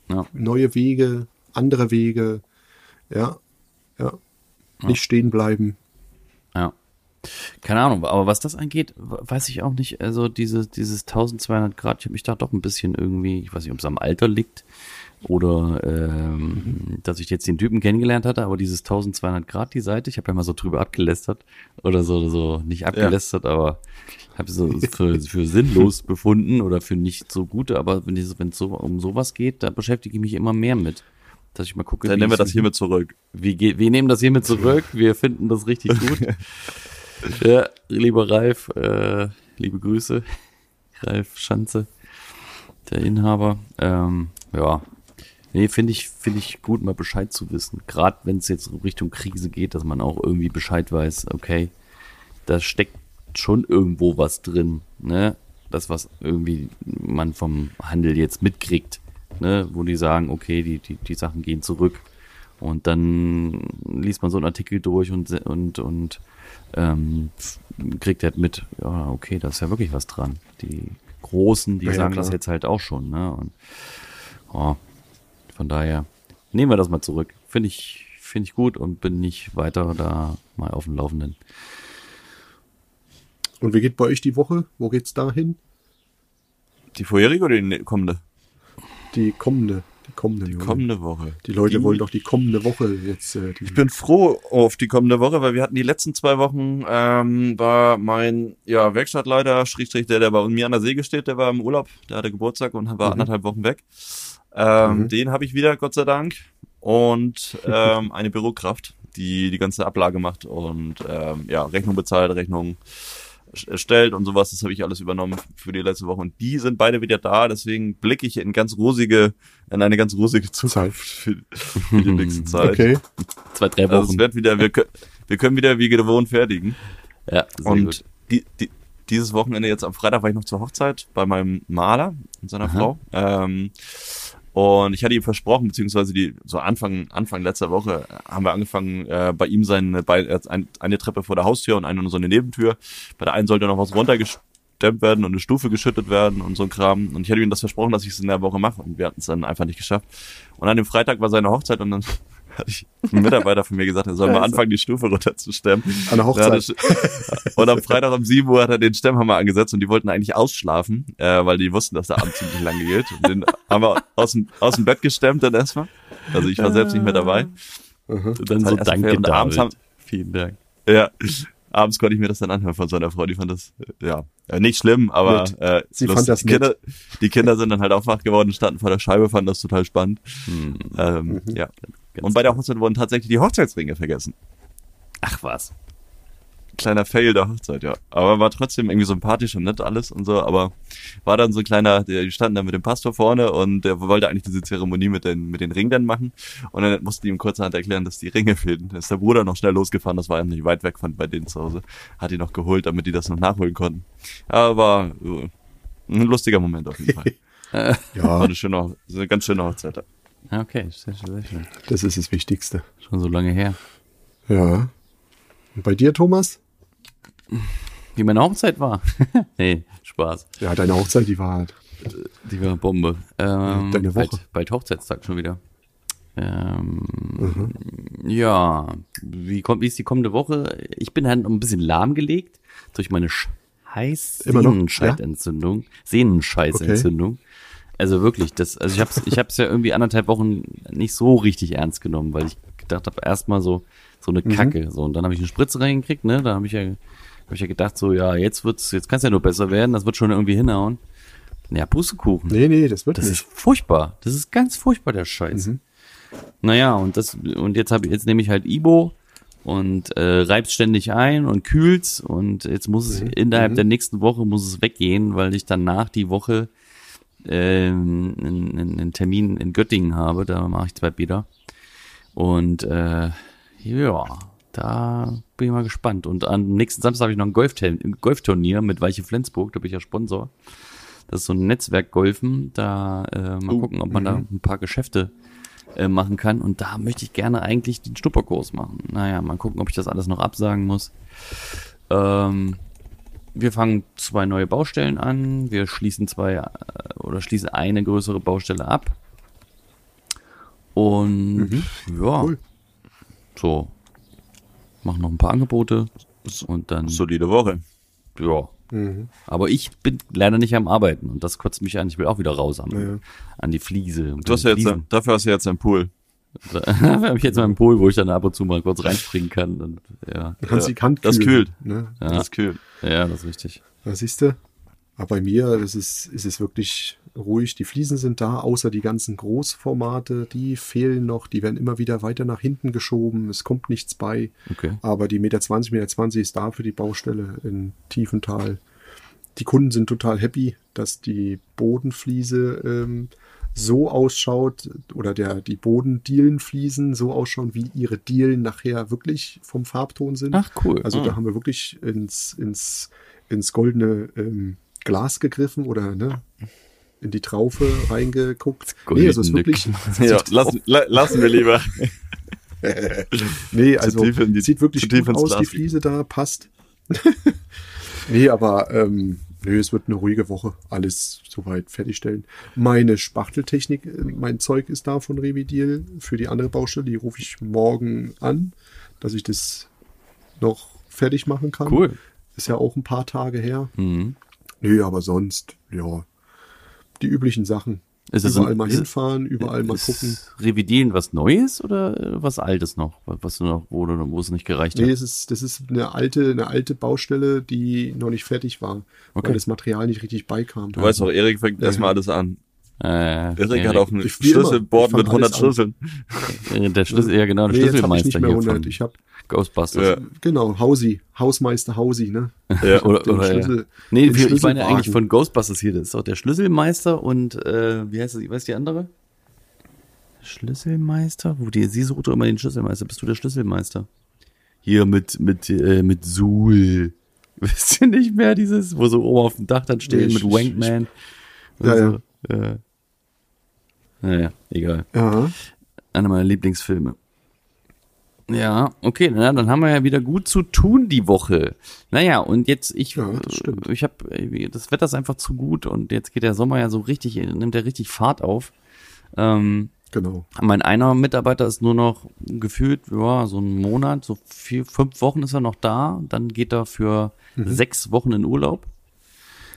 [SPEAKER 1] Ja.
[SPEAKER 3] Neue Wege, andere Wege, ja, ja. Nicht stehen bleiben.
[SPEAKER 1] Ja. Keine Ahnung, aber was das angeht, weiß ich auch nicht. Also diese, dieses 1200 Grad, ich habe mich da doch ein bisschen irgendwie, ich weiß nicht, ob es am Alter liegt oder ähm, dass ich jetzt den Typen kennengelernt hatte, aber dieses 1200 Grad die Seite, ich habe ja mal so drüber abgelästert oder so, so nicht abgelästert, aber habe so für, für sinnlos befunden oder für nicht so gute, aber wenn es so um sowas geht, da beschäftige ich mich immer mehr mit. dass ich mal gucke.
[SPEAKER 2] Dann
[SPEAKER 1] wie
[SPEAKER 2] nehmen wir das hiermit zurück.
[SPEAKER 1] Wir, ge- wir nehmen das hiermit zurück. Wir finden das richtig gut. ja, lieber Ralf, äh, liebe Grüße. Ralf Schanze, der Inhaber. Ähm, ja, nee, finde ich, finde ich gut, mal Bescheid zu wissen. Gerade wenn es jetzt Richtung Krise geht, dass man auch irgendwie Bescheid weiß, okay, da steckt schon irgendwo was drin, ne? Das, was irgendwie man vom Handel jetzt mitkriegt, ne? Wo die sagen, okay, die, die, die Sachen gehen zurück. Und dann liest man so einen Artikel durch und, und, und ähm, kriegt halt mit, ja, okay, da ist ja wirklich was dran. Die Großen, die
[SPEAKER 3] Ja,
[SPEAKER 1] sagen
[SPEAKER 3] klar.
[SPEAKER 1] das jetzt halt auch schon, ne? Und oh, von daher nehmen wir das mal zurück. Finde ich, finde ich gut und bin nicht weiter da mal auf dem Laufenden.
[SPEAKER 3] Und wie geht bei euch die Woche? Wo geht's dahin?
[SPEAKER 2] Die vorherige oder die ne- kommende?
[SPEAKER 3] Die kommende. Die kommende. Junge.
[SPEAKER 2] Kommende Woche.
[SPEAKER 3] Die Leute
[SPEAKER 2] Die-
[SPEAKER 3] wollen doch die kommende Woche jetzt. Äh, die,
[SPEAKER 2] Ich bin froh auf die kommende Woche, weil wir hatten die letzten zwei Wochen, ähm, war mein ja, Werkstattleiter, Schrägstrich, der, der bei mir an der Säge steht, der war im Urlaub, der hatte Geburtstag und war anderthalb Wochen weg. Ähm,
[SPEAKER 3] Mhm.
[SPEAKER 2] Den habe ich wieder, Gott sei Dank. Und ähm, eine Bürokraft, die die ganze Ablage macht und ähm, ja, Rechnung bezahlt, Rechnung erstellt und sowas. Das habe ich alles übernommen für die letzte Woche. Und die sind beide wieder da, deswegen blicke ich in ganz rosige, in eine ganz rosige Zukunft für, für die nächste Zeit.
[SPEAKER 3] okay.
[SPEAKER 1] Zwei, drei
[SPEAKER 2] Also
[SPEAKER 1] Wochen.
[SPEAKER 2] es wird wieder, wir, können, wir können wieder wie gewohnt fertigen.
[SPEAKER 1] ja, sehr
[SPEAKER 2] und
[SPEAKER 1] gut.
[SPEAKER 2] die, die, dieses Wochenende jetzt am Freitag war ich noch zur Hochzeit bei meinem Maler und seiner
[SPEAKER 1] Aha.
[SPEAKER 2] Frau. Ähm, und ich hatte ihm versprochen, beziehungsweise die so Anfang Anfang letzter Woche haben wir angefangen, äh, bei ihm seine bei, ein, eine Treppe vor der Haustür und eine so eine Nebentür. Bei der einen sollte noch was runtergestemmt werden und eine Stufe geschüttet werden und so ein Kram. Und ich hatte ihm das versprochen, dass ich es in der Woche mache und wir hatten es dann einfach nicht geschafft. Und an dem Freitag war seine Hochzeit und dann ich einen Mitarbeiter von mir gesagt, er soll mal anfangen, die Stufe runterzustemmen.
[SPEAKER 3] An der Hochzeit.
[SPEAKER 2] Und am Freitag um 7 Uhr hat er den Stemmhammer angesetzt und die wollten eigentlich ausschlafen, äh, weil die wussten, dass der Abend ziemlich lange geht. Und den haben wir aus dem, aus dem Bett gestemmt dann erstmal. Also ich war selbst nicht mehr dabei.
[SPEAKER 1] Und dann
[SPEAKER 2] Das
[SPEAKER 1] so danke,
[SPEAKER 2] abends
[SPEAKER 1] David.
[SPEAKER 2] haben-
[SPEAKER 1] Vielen Dank.
[SPEAKER 2] Ja, abends konnte ich mir das dann anhören von seiner Frau. Die fand das, äh, ja, äh, nicht schlimm, aber
[SPEAKER 3] Nett.
[SPEAKER 2] äh,
[SPEAKER 3] Sie
[SPEAKER 2] lustig.
[SPEAKER 3] fand das
[SPEAKER 2] die, Kinder, die Kinder sind dann halt auch wach geworden, standen vor der Scheibe, fanden das total spannend.
[SPEAKER 1] Hm,
[SPEAKER 2] Ähm, Ja.
[SPEAKER 1] ganz
[SPEAKER 2] Und bei der Hochzeit wurden tatsächlich die Hochzeitsringe vergessen.
[SPEAKER 1] Ach was.
[SPEAKER 2] Kleiner Fail der Hochzeit, ja. Aber war trotzdem irgendwie sympathisch und nett alles und so, aber war dann so ein kleiner, der, die standen dann mit dem Pastor vorne und der wollte eigentlich diese Zeremonie mit den, mit den Ringen dann machen und dann mussten die ihm kurzerhand erklären, dass die Ringe fehlen. Da ist der Bruder noch schnell losgefahren, das war ja nicht weit weg von bei denen zu Hause, hat die noch geholt, damit die das noch nachholen konnten. Aber äh, ein lustiger Moment auf jeden Fall. War
[SPEAKER 3] Ja,
[SPEAKER 2] eine schöne, eine ganz schöne Hochzeit.
[SPEAKER 1] Ja, Okay, sehr sehr schön.
[SPEAKER 3] das ist das Wichtigste.
[SPEAKER 1] Schon so lange her.
[SPEAKER 3] Ja. Und bei dir, Thomas?
[SPEAKER 1] Wie meine Hochzeit war. nee, Spaß.
[SPEAKER 3] Ja, deine Hochzeit, die war halt.
[SPEAKER 1] Die war Bombe. Ähm,
[SPEAKER 3] Deine Woche.
[SPEAKER 1] Bald, bald Hochzeitstag schon wieder. Ähm,
[SPEAKER 3] Mhm.
[SPEAKER 1] Ja, wie kommt, wie ist die kommende Woche? Ich bin halt noch ein bisschen lahmgelegt durch meine scheiß? Sehnenscheidentzündung. Sehnenscheißentzündung. Also wirklich, das, also ich hab's, ich hab's ja irgendwie anderthalb Wochen nicht so richtig ernst genommen, weil ich gedacht habe, erstmal so, so eine Kacke, so, und dann habe ich eine Spritze reingekriegt, ne, da habe ich ja, habe ich ja gedacht, so, ja, jetzt wird's, jetzt kann's ja nur besser werden, das wird schon irgendwie hinhauen. Ja, Pustekuchen.
[SPEAKER 3] Nee, nee, das wird
[SPEAKER 1] Das
[SPEAKER 3] nicht.
[SPEAKER 1] ist furchtbar. Das ist ganz furchtbar, der Scheiß. Naja, und das, und jetzt habe ich, jetzt nehme ich halt Ibo und äh, reib's ständig ein und kühlt's und jetzt muss es innerhalb der nächsten Woche muss es weggehen, weil ich danach die Woche ähm, einen, einen einen Termin in Göttingen habe, da mache ich zwei Bäder. Und äh, ja, da bin ich mal gespannt. Und am nächsten Samstag habe ich noch ein Golfturnier mit Weiche Flensburg, da bin ich ja Sponsor. Das ist so ein Netzwerkgolfen. Da äh, mal gucken, ob man da ein paar Geschäfte äh, machen kann. Und da möchte ich gerne eigentlich den Schnupperkurs machen. Naja, mal gucken, ob ich das alles noch absagen muss. Ähm, wir fangen zwei neue Baustellen an. Wir schließen zwei äh, oder schließen eine größere Baustelle ab. Und ja,
[SPEAKER 3] Cool.
[SPEAKER 1] so machen noch ein paar Angebote und dann
[SPEAKER 2] Solide Woche.
[SPEAKER 1] ja.
[SPEAKER 3] Mhm.
[SPEAKER 1] Aber ich bin leider nicht am Arbeiten und das kotzt mich an. Ich will auch wieder raus am,
[SPEAKER 3] Ja.
[SPEAKER 1] an die Fliese.
[SPEAKER 2] Du hast ja jetzt, dafür hast du jetzt einen Pool.
[SPEAKER 1] Da habe ich jetzt mal einen Pool, wo ich dann ab und zu mal kurz reinspringen kann. Und, ja.
[SPEAKER 3] Du kannst
[SPEAKER 2] Ja,
[SPEAKER 3] die Kant
[SPEAKER 2] das
[SPEAKER 3] kühlen,
[SPEAKER 2] kühlt.
[SPEAKER 3] Ne?
[SPEAKER 1] Ja.
[SPEAKER 2] Das ist kühl.
[SPEAKER 1] ja, das ist richtig.
[SPEAKER 3] Da siehst du. Aber bei mir ist, ist es wirklich ruhig. Die Fliesen sind da, außer die ganzen Großformate, die fehlen noch. Die werden immer wieder weiter nach hinten geschoben. Es kommt nichts bei.
[SPEAKER 1] Okay.
[SPEAKER 3] Aber die Meter 20, Meter 20 ist da für die Baustelle in Tiefental. Die Kunden sind total happy, dass die Bodenfliese ähm, so ausschaut oder der, die Bodendielenfliesen so ausschauen, wie ihre Dielen nachher wirklich vom Farbton sind.
[SPEAKER 1] Ach, cool.
[SPEAKER 3] Also
[SPEAKER 1] Ah.
[SPEAKER 3] da haben wir wirklich ins, ins, ins goldene ähm, Glas gegriffen oder ne, in die Traufe reingeguckt. Nee, also es ist wirklich.
[SPEAKER 2] Ja, lassen, la, lassen wir lieber.
[SPEAKER 3] Nee, also
[SPEAKER 2] die-
[SPEAKER 3] sieht wirklich gut aus,
[SPEAKER 2] Glas
[SPEAKER 3] die Fliese da passt. nee, aber ähm, nö, es wird eine ruhige Woche. Alles soweit fertigstellen. Meine Spachteltechnik, äh, mein Zeug ist da von Revidil für die andere Baustelle. Die rufe ich morgen an, dass ich das noch fertig machen kann.
[SPEAKER 1] Cool.
[SPEAKER 3] Ist ja auch ein paar Tage her.
[SPEAKER 1] Mhm.
[SPEAKER 3] Nö, aber sonst, ja, die üblichen Sachen.
[SPEAKER 1] Ist es
[SPEAKER 3] überall
[SPEAKER 1] ein-
[SPEAKER 3] mal
[SPEAKER 1] ist-
[SPEAKER 3] hinfahren, überall mal
[SPEAKER 1] Ist
[SPEAKER 3] gucken.
[SPEAKER 1] Revidieren was Neues oder äh, was Altes noch? Was du noch, wo, wo es nicht gereicht
[SPEAKER 3] Nee,
[SPEAKER 1] hat?
[SPEAKER 3] es ist, das ist eine alte, eine alte Baustelle, die noch nicht fertig war,
[SPEAKER 1] Okay.
[SPEAKER 3] weil das Material nicht richtig beikam.
[SPEAKER 2] Du weißt doch, Erik fängt
[SPEAKER 3] Ja,
[SPEAKER 2] erstmal alles an.
[SPEAKER 1] Äh,
[SPEAKER 2] Erik hat auch ein
[SPEAKER 3] Ich- wie immer.
[SPEAKER 2] Schlüsselboard mit 100
[SPEAKER 3] alles an.
[SPEAKER 2] Schlüsseln.
[SPEAKER 1] der Schlüssel, ja genau, der
[SPEAKER 3] nee, jetzt habe ich
[SPEAKER 1] Schlüsselmeister
[SPEAKER 3] nicht mehr
[SPEAKER 1] hier
[SPEAKER 3] 100.
[SPEAKER 1] von
[SPEAKER 3] Ich habe
[SPEAKER 1] Ghostbusters.
[SPEAKER 2] Ja.
[SPEAKER 3] genau Hausi, Hausmeister Hausi, ne?
[SPEAKER 2] Ja.
[SPEAKER 1] Oder, oder,
[SPEAKER 3] Schlüssel-
[SPEAKER 1] ja. Nee, ich meine
[SPEAKER 3] Schlüsselwagen.
[SPEAKER 1] eigentlich von Ghostbusters hier. Das ist doch der Schlüsselmeister und äh, wie heißt das? Weißt du die andere? Schlüsselmeister? Wo die, sie sucht doch immer den Schlüsselmeister. Bist du der Schlüsselmeister? Hier mit, mit, äh, mit Suhl. Wisst ihr nicht mehr dieses, wo so oben auf dem Dach dann stehen
[SPEAKER 3] Nee,
[SPEAKER 1] mit
[SPEAKER 3] ich- ich-
[SPEAKER 1] Wankman?
[SPEAKER 3] Ja,
[SPEAKER 1] so. Äh, naja, egal.
[SPEAKER 3] Ja,
[SPEAKER 1] Einer meiner Lieblingsfilme. Ja, okay, na, dann haben wir ja wieder gut zu tun die Woche. Naja, und jetzt, ich,
[SPEAKER 3] Ja, das stimmt.
[SPEAKER 1] ich habe, das Wetter ist einfach zu gut und jetzt geht der Sommer ja so richtig, nimmt der richtig Fahrt auf. Ähm,
[SPEAKER 3] genau.
[SPEAKER 1] mein einer Mitarbeiter ist nur noch gefühlt, ja, so einen Monat, so vier, fünf Wochen ist er noch da. Dann geht er für
[SPEAKER 3] Mhm.
[SPEAKER 1] sechs Wochen in Urlaub.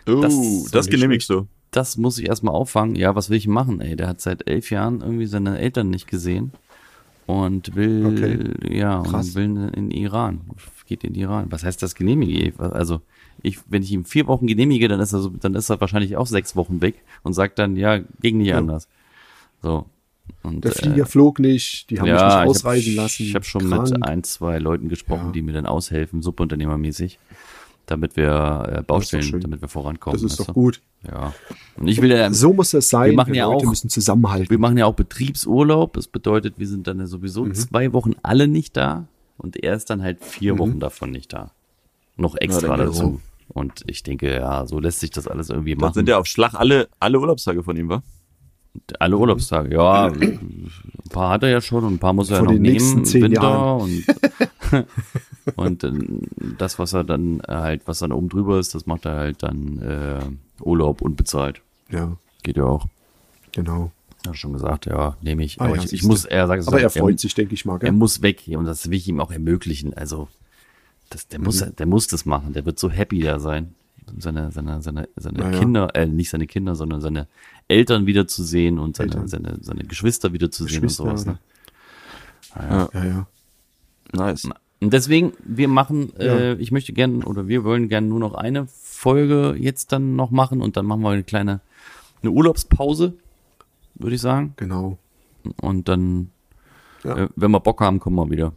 [SPEAKER 2] Uh,
[SPEAKER 1] Das
[SPEAKER 2] das, genehmigst du.
[SPEAKER 1] Das muss ich erstmal auffangen. Ja, was will ich machen, ey? Der hat seit elf Jahren irgendwie seine Eltern nicht gesehen und will,
[SPEAKER 3] Okay.
[SPEAKER 1] ja,
[SPEAKER 3] Krass.
[SPEAKER 1] und will in den Iran. Geht in den Iran. Was heißt das genehmige? ich? Also, ich, wenn ich ihm vier Wochen genehmige, dann ist er so, dann ist er wahrscheinlich auch sechs Wochen weg und sagt dann, ja, ging nicht
[SPEAKER 3] Ja.
[SPEAKER 1] anders. So. Und,
[SPEAKER 3] Der Flieger flog nicht, die haben mich
[SPEAKER 1] ja,
[SPEAKER 3] nicht
[SPEAKER 1] ich
[SPEAKER 3] ausreisen
[SPEAKER 1] hab,
[SPEAKER 3] lassen.
[SPEAKER 1] Ich habe schon
[SPEAKER 3] krank.
[SPEAKER 1] mit ein, zwei Leuten gesprochen,
[SPEAKER 3] Ja.
[SPEAKER 1] die mir dann aushelfen, subunternehmermäßig, damit wir äh, Baustellen, damit wir vorankommen.
[SPEAKER 3] Das ist doch
[SPEAKER 1] du?
[SPEAKER 3] gut.
[SPEAKER 1] Ja. Und ich will ja,
[SPEAKER 3] So muss das sein.
[SPEAKER 1] Wir machen ja
[SPEAKER 3] Leute
[SPEAKER 1] auch-
[SPEAKER 3] müssen zusammenhalten.
[SPEAKER 1] wir machen ja auch Betriebsurlaub. Das bedeutet, wir sind dann ja
[SPEAKER 3] Mhm.
[SPEAKER 1] sowieso zwei Wochen alle nicht da und er ist dann halt vier
[SPEAKER 3] Mhm.
[SPEAKER 1] Wochen davon nicht da. Noch extra
[SPEAKER 2] dann
[SPEAKER 1] dazu. Und ich denke, ja, so lässt sich das alles irgendwie
[SPEAKER 2] Das
[SPEAKER 1] machen.
[SPEAKER 2] sind ja auf Schlag alle, alle Urlaubstage von ihm, wa?
[SPEAKER 1] Alle Urlaubstage, ja. Ein paar hat er ja schon und ein paar muss er ja noch
[SPEAKER 3] den
[SPEAKER 1] nehmen.
[SPEAKER 3] nächsten zehn
[SPEAKER 1] Winter
[SPEAKER 3] Jahren.
[SPEAKER 1] und und ähm, das, was er dann halt, was dann oben drüber ist, das macht er halt dann äh, Urlaub unbezahlt.
[SPEAKER 3] Ja,
[SPEAKER 1] Geht ja auch.
[SPEAKER 3] genau.
[SPEAKER 1] Ja, schon gesagt, ja, nehme ich.
[SPEAKER 3] Ah,
[SPEAKER 1] aber
[SPEAKER 3] ja,
[SPEAKER 1] ich, ich muss, er sagt
[SPEAKER 3] Aber
[SPEAKER 1] so,
[SPEAKER 3] er freut sich, denke ich mal.
[SPEAKER 1] Er
[SPEAKER 3] Gell?
[SPEAKER 1] muss weg und das will ich ihm auch ermöglichen. Also, das, der muss, der muss das machen. Der wird so happy da sein, seine, seine, seine, seine
[SPEAKER 3] Naja.
[SPEAKER 1] Kinder, äh, nicht seine Kinder, sondern seine Eltern wiederzusehen und seine,
[SPEAKER 3] Eltern.
[SPEAKER 1] seine, seine Geschwister wiederzusehen
[SPEAKER 3] Geschwister,
[SPEAKER 1] und sowas. Ne?
[SPEAKER 3] Ja, ja.
[SPEAKER 2] Nice.
[SPEAKER 1] Und deswegen, wir machen,
[SPEAKER 3] Ja.
[SPEAKER 1] äh, ich möchte gern oder wir wollen gern nur noch eine Folge jetzt dann noch machen und dann machen wir eine kleine eine Urlaubspause, würde ich sagen.
[SPEAKER 3] Genau.
[SPEAKER 1] Und dann,
[SPEAKER 3] Ja.
[SPEAKER 1] äh, wenn wir Bock haben, kommen wir wieder.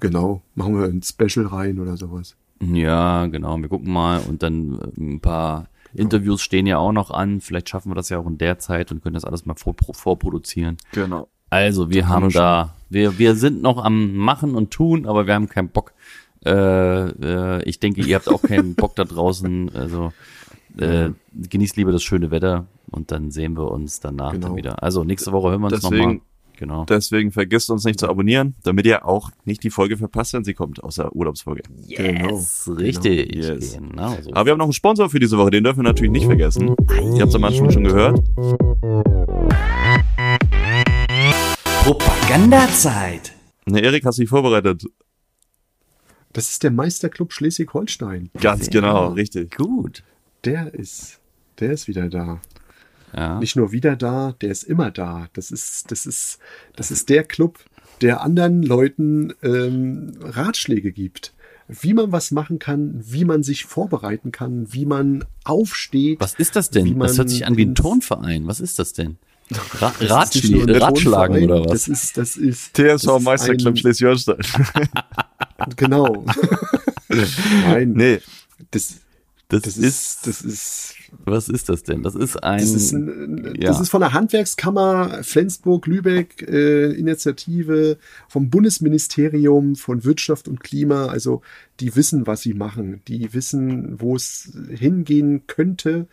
[SPEAKER 3] Genau. Machen wir ein Special rein oder sowas.
[SPEAKER 1] Ja, genau. Wir gucken mal und dann äh, ein paar Interviews stehen ja auch noch an. Vielleicht schaffen wir das ja auch in der Zeit und können das alles mal vor, vorproduzieren.
[SPEAKER 2] Genau.
[SPEAKER 1] Also, wir haben
[SPEAKER 3] wir schon.
[SPEAKER 1] da, wir, wir sind noch am Machen und Tun, aber wir haben keinen Bock. Äh, äh, ich denke, ihr habt auch keinen Bock da draußen. Also, äh, genießt lieber das schöne Wetter und dann sehen wir uns danach dann
[SPEAKER 3] Genau.
[SPEAKER 1] wieder. Also, nächste Woche hören wir uns
[SPEAKER 2] Deswegen-
[SPEAKER 1] nochmal. Genau.
[SPEAKER 2] Deswegen vergisst uns nicht zu abonnieren, damit ihr auch nicht die Folge verpasst, wenn sie kommt, aus der Urlaubsfolge.
[SPEAKER 3] Genau.
[SPEAKER 1] Yes, richtig.
[SPEAKER 2] Yes.
[SPEAKER 1] Genau so.
[SPEAKER 2] Aber wir haben noch einen Sponsor für diese Woche, den dürfen wir natürlich nicht vergessen. Ihr habt es am Anfang schon gehört.
[SPEAKER 6] Propagandazeit.
[SPEAKER 2] Ne, Erik, hast du dich vorbereitet?
[SPEAKER 3] Das ist der Meisterclub Schleswig-Holstein.
[SPEAKER 2] Ganz
[SPEAKER 1] Sehr
[SPEAKER 2] genau, richtig.
[SPEAKER 1] Gut.
[SPEAKER 3] Der ist, der ist wieder da.
[SPEAKER 1] Ja.
[SPEAKER 3] Nicht nur wieder da, der ist immer da. Das ist, das ist, das ist der Club, der anderen Leuten ähm, Ratschläge gibt. wie man was machen kann, wie man sich vorbereiten kann, wie man aufsteht.
[SPEAKER 1] Was ist das denn? Das hört sich an wie ein Turnverein. Was ist das denn? Ra
[SPEAKER 3] Das ist nicht nur
[SPEAKER 1] Ratschl
[SPEAKER 3] ein
[SPEAKER 1] Ratschlagen oder was?
[SPEAKER 3] Das ist, das ist.
[SPEAKER 2] TSV
[SPEAKER 3] das ist
[SPEAKER 2] Meisterclub
[SPEAKER 3] ein-
[SPEAKER 2] Schleswig-Holstein.
[SPEAKER 3] Genau. Nein.
[SPEAKER 2] nee,
[SPEAKER 3] Das,
[SPEAKER 1] Das,
[SPEAKER 3] das
[SPEAKER 1] ist,
[SPEAKER 3] ist, das ist,
[SPEAKER 1] was ist das denn? Das ist ein,
[SPEAKER 3] das ist, ein,
[SPEAKER 1] ja.
[SPEAKER 3] das ist von der Handwerkskammer Flensburg, Lübeck, äh, Initiative vom Bundesministerium von Wirtschaft und Klima. Also, die wissen, was sie machen. Die wissen, wo es hingehen könnte.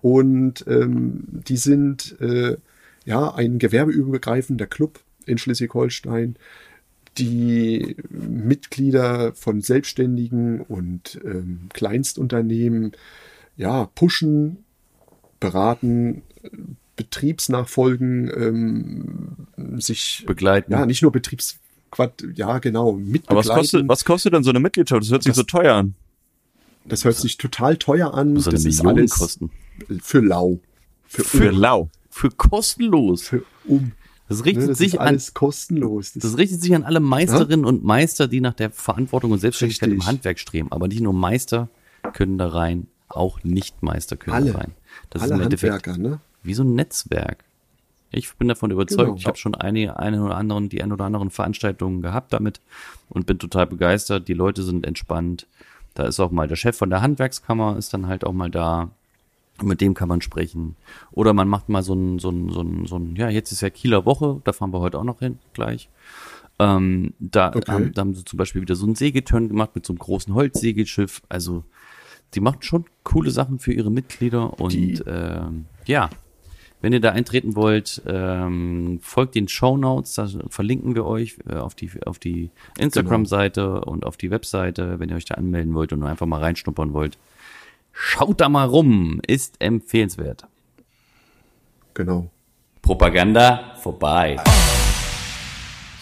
[SPEAKER 3] Und ähm, die sind äh, ja ein gewerbeübergreifender Club in Schleswig-Holstein, die Mitglieder von Selbstständigen und ähm, Kleinstunternehmen ja pushen, beraten, Betriebsnachfolgen, ähm, sich
[SPEAKER 1] begleiten.
[SPEAKER 3] ja nicht nur Betriebs ja genau mit
[SPEAKER 2] aber was kostet, was kostet denn so eine Mitgliedschaft? Das hört sich
[SPEAKER 3] Das-
[SPEAKER 2] so teuer an.
[SPEAKER 3] Das hört sich total teuer an.
[SPEAKER 1] eine
[SPEAKER 3] das ist alles
[SPEAKER 1] kosten.
[SPEAKER 3] für lau, für,
[SPEAKER 2] Für lau.
[SPEAKER 1] Für kostenlos.
[SPEAKER 3] für um.
[SPEAKER 1] Das
[SPEAKER 3] Ne,
[SPEAKER 1] richtet
[SPEAKER 3] das
[SPEAKER 1] sich
[SPEAKER 3] ist
[SPEAKER 1] an,
[SPEAKER 3] alles kostenlos. Das,
[SPEAKER 1] das richtet sich an alle Meisterinnen und Meister, die nach der Verantwortung und Selbstständigkeit
[SPEAKER 3] Richtig.
[SPEAKER 1] im Handwerk streben. Aber nicht nur Meister können da rein, auch Nicht-Meister können
[SPEAKER 3] Alle.
[SPEAKER 1] da rein. Das
[SPEAKER 3] alle
[SPEAKER 1] ist im Endeffekt
[SPEAKER 3] Handwerker, ne?
[SPEAKER 1] wie so ein Netzwerk. Ich bin davon überzeugt.
[SPEAKER 3] Genau.
[SPEAKER 1] Ich habe schon eine, eine oder anderen, die ein oder anderen Veranstaltungen gehabt damit und bin total begeistert. Die Leute sind entspannt. Da ist auch mal der Chef von der Handwerkskammer ist dann halt auch mal da. Und Mit dem kann man sprechen. Oder man macht mal so ein, so ein, so ein, so ein, ja, jetzt ist ja Kieler Woche, da fahren wir heute auch noch hin, gleich. Ähm, da,
[SPEAKER 3] Okay.
[SPEAKER 1] haben, da haben sie zum Beispiel wieder so einen Segelturn gemacht mit so einem großen Holzsegelschiff. Also, die machen schon coole Sachen für ihre Mitglieder und
[SPEAKER 3] Die-
[SPEAKER 1] ähm, ja, wenn ihr da eintreten wollt, ähm, folgt den Show Notes, da verlinken wir euch äh, auf die auf die Instagram-Seite und auf die Webseite, wenn ihr euch da anmelden wollt und nur einfach mal reinschnuppern wollt. Schaut da mal rum, ist empfehlenswert.
[SPEAKER 3] Genau.
[SPEAKER 1] Propaganda vorbei.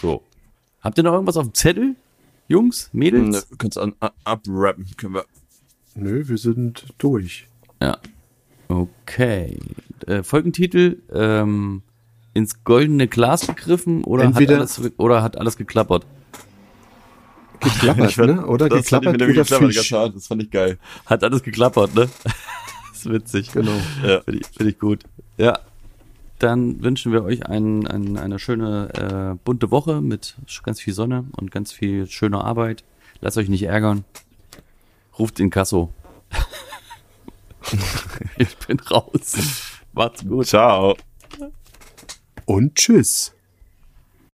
[SPEAKER 1] So. Habt ihr noch irgendwas auf dem Zettel? Jungs, Mädels?
[SPEAKER 2] Du kannst an, abrappen, können wir.
[SPEAKER 3] Nö, wir sind durch.
[SPEAKER 1] Ja. Okay. Äh, Folgentitel, ähm, ins goldene Glas gegriffen oder,
[SPEAKER 3] Entweder-
[SPEAKER 1] hat, alles, oder hat alles geklappert?
[SPEAKER 3] Geklappert,
[SPEAKER 2] Ich fand-
[SPEAKER 3] ne? Oder
[SPEAKER 2] das fand ich
[SPEAKER 3] geklappert
[SPEAKER 2] mir nämlich
[SPEAKER 3] oder
[SPEAKER 2] geklappert,
[SPEAKER 3] Fisch.
[SPEAKER 2] ganz. Das fand ich geil.
[SPEAKER 1] Hat alles geklappert, ne? das ist witzig.
[SPEAKER 3] Genau.
[SPEAKER 2] Ja.
[SPEAKER 1] Finde ich, find ich gut. Ja. Dann wünschen wir euch ein, ein, eine schöne, äh, bunte Woche mit ganz viel Sonne und ganz viel schöner Arbeit. Lasst euch nicht ärgern. Ruft in Kasso. ich bin raus. Macht's gut.
[SPEAKER 2] Ciao.
[SPEAKER 3] Und tschüss.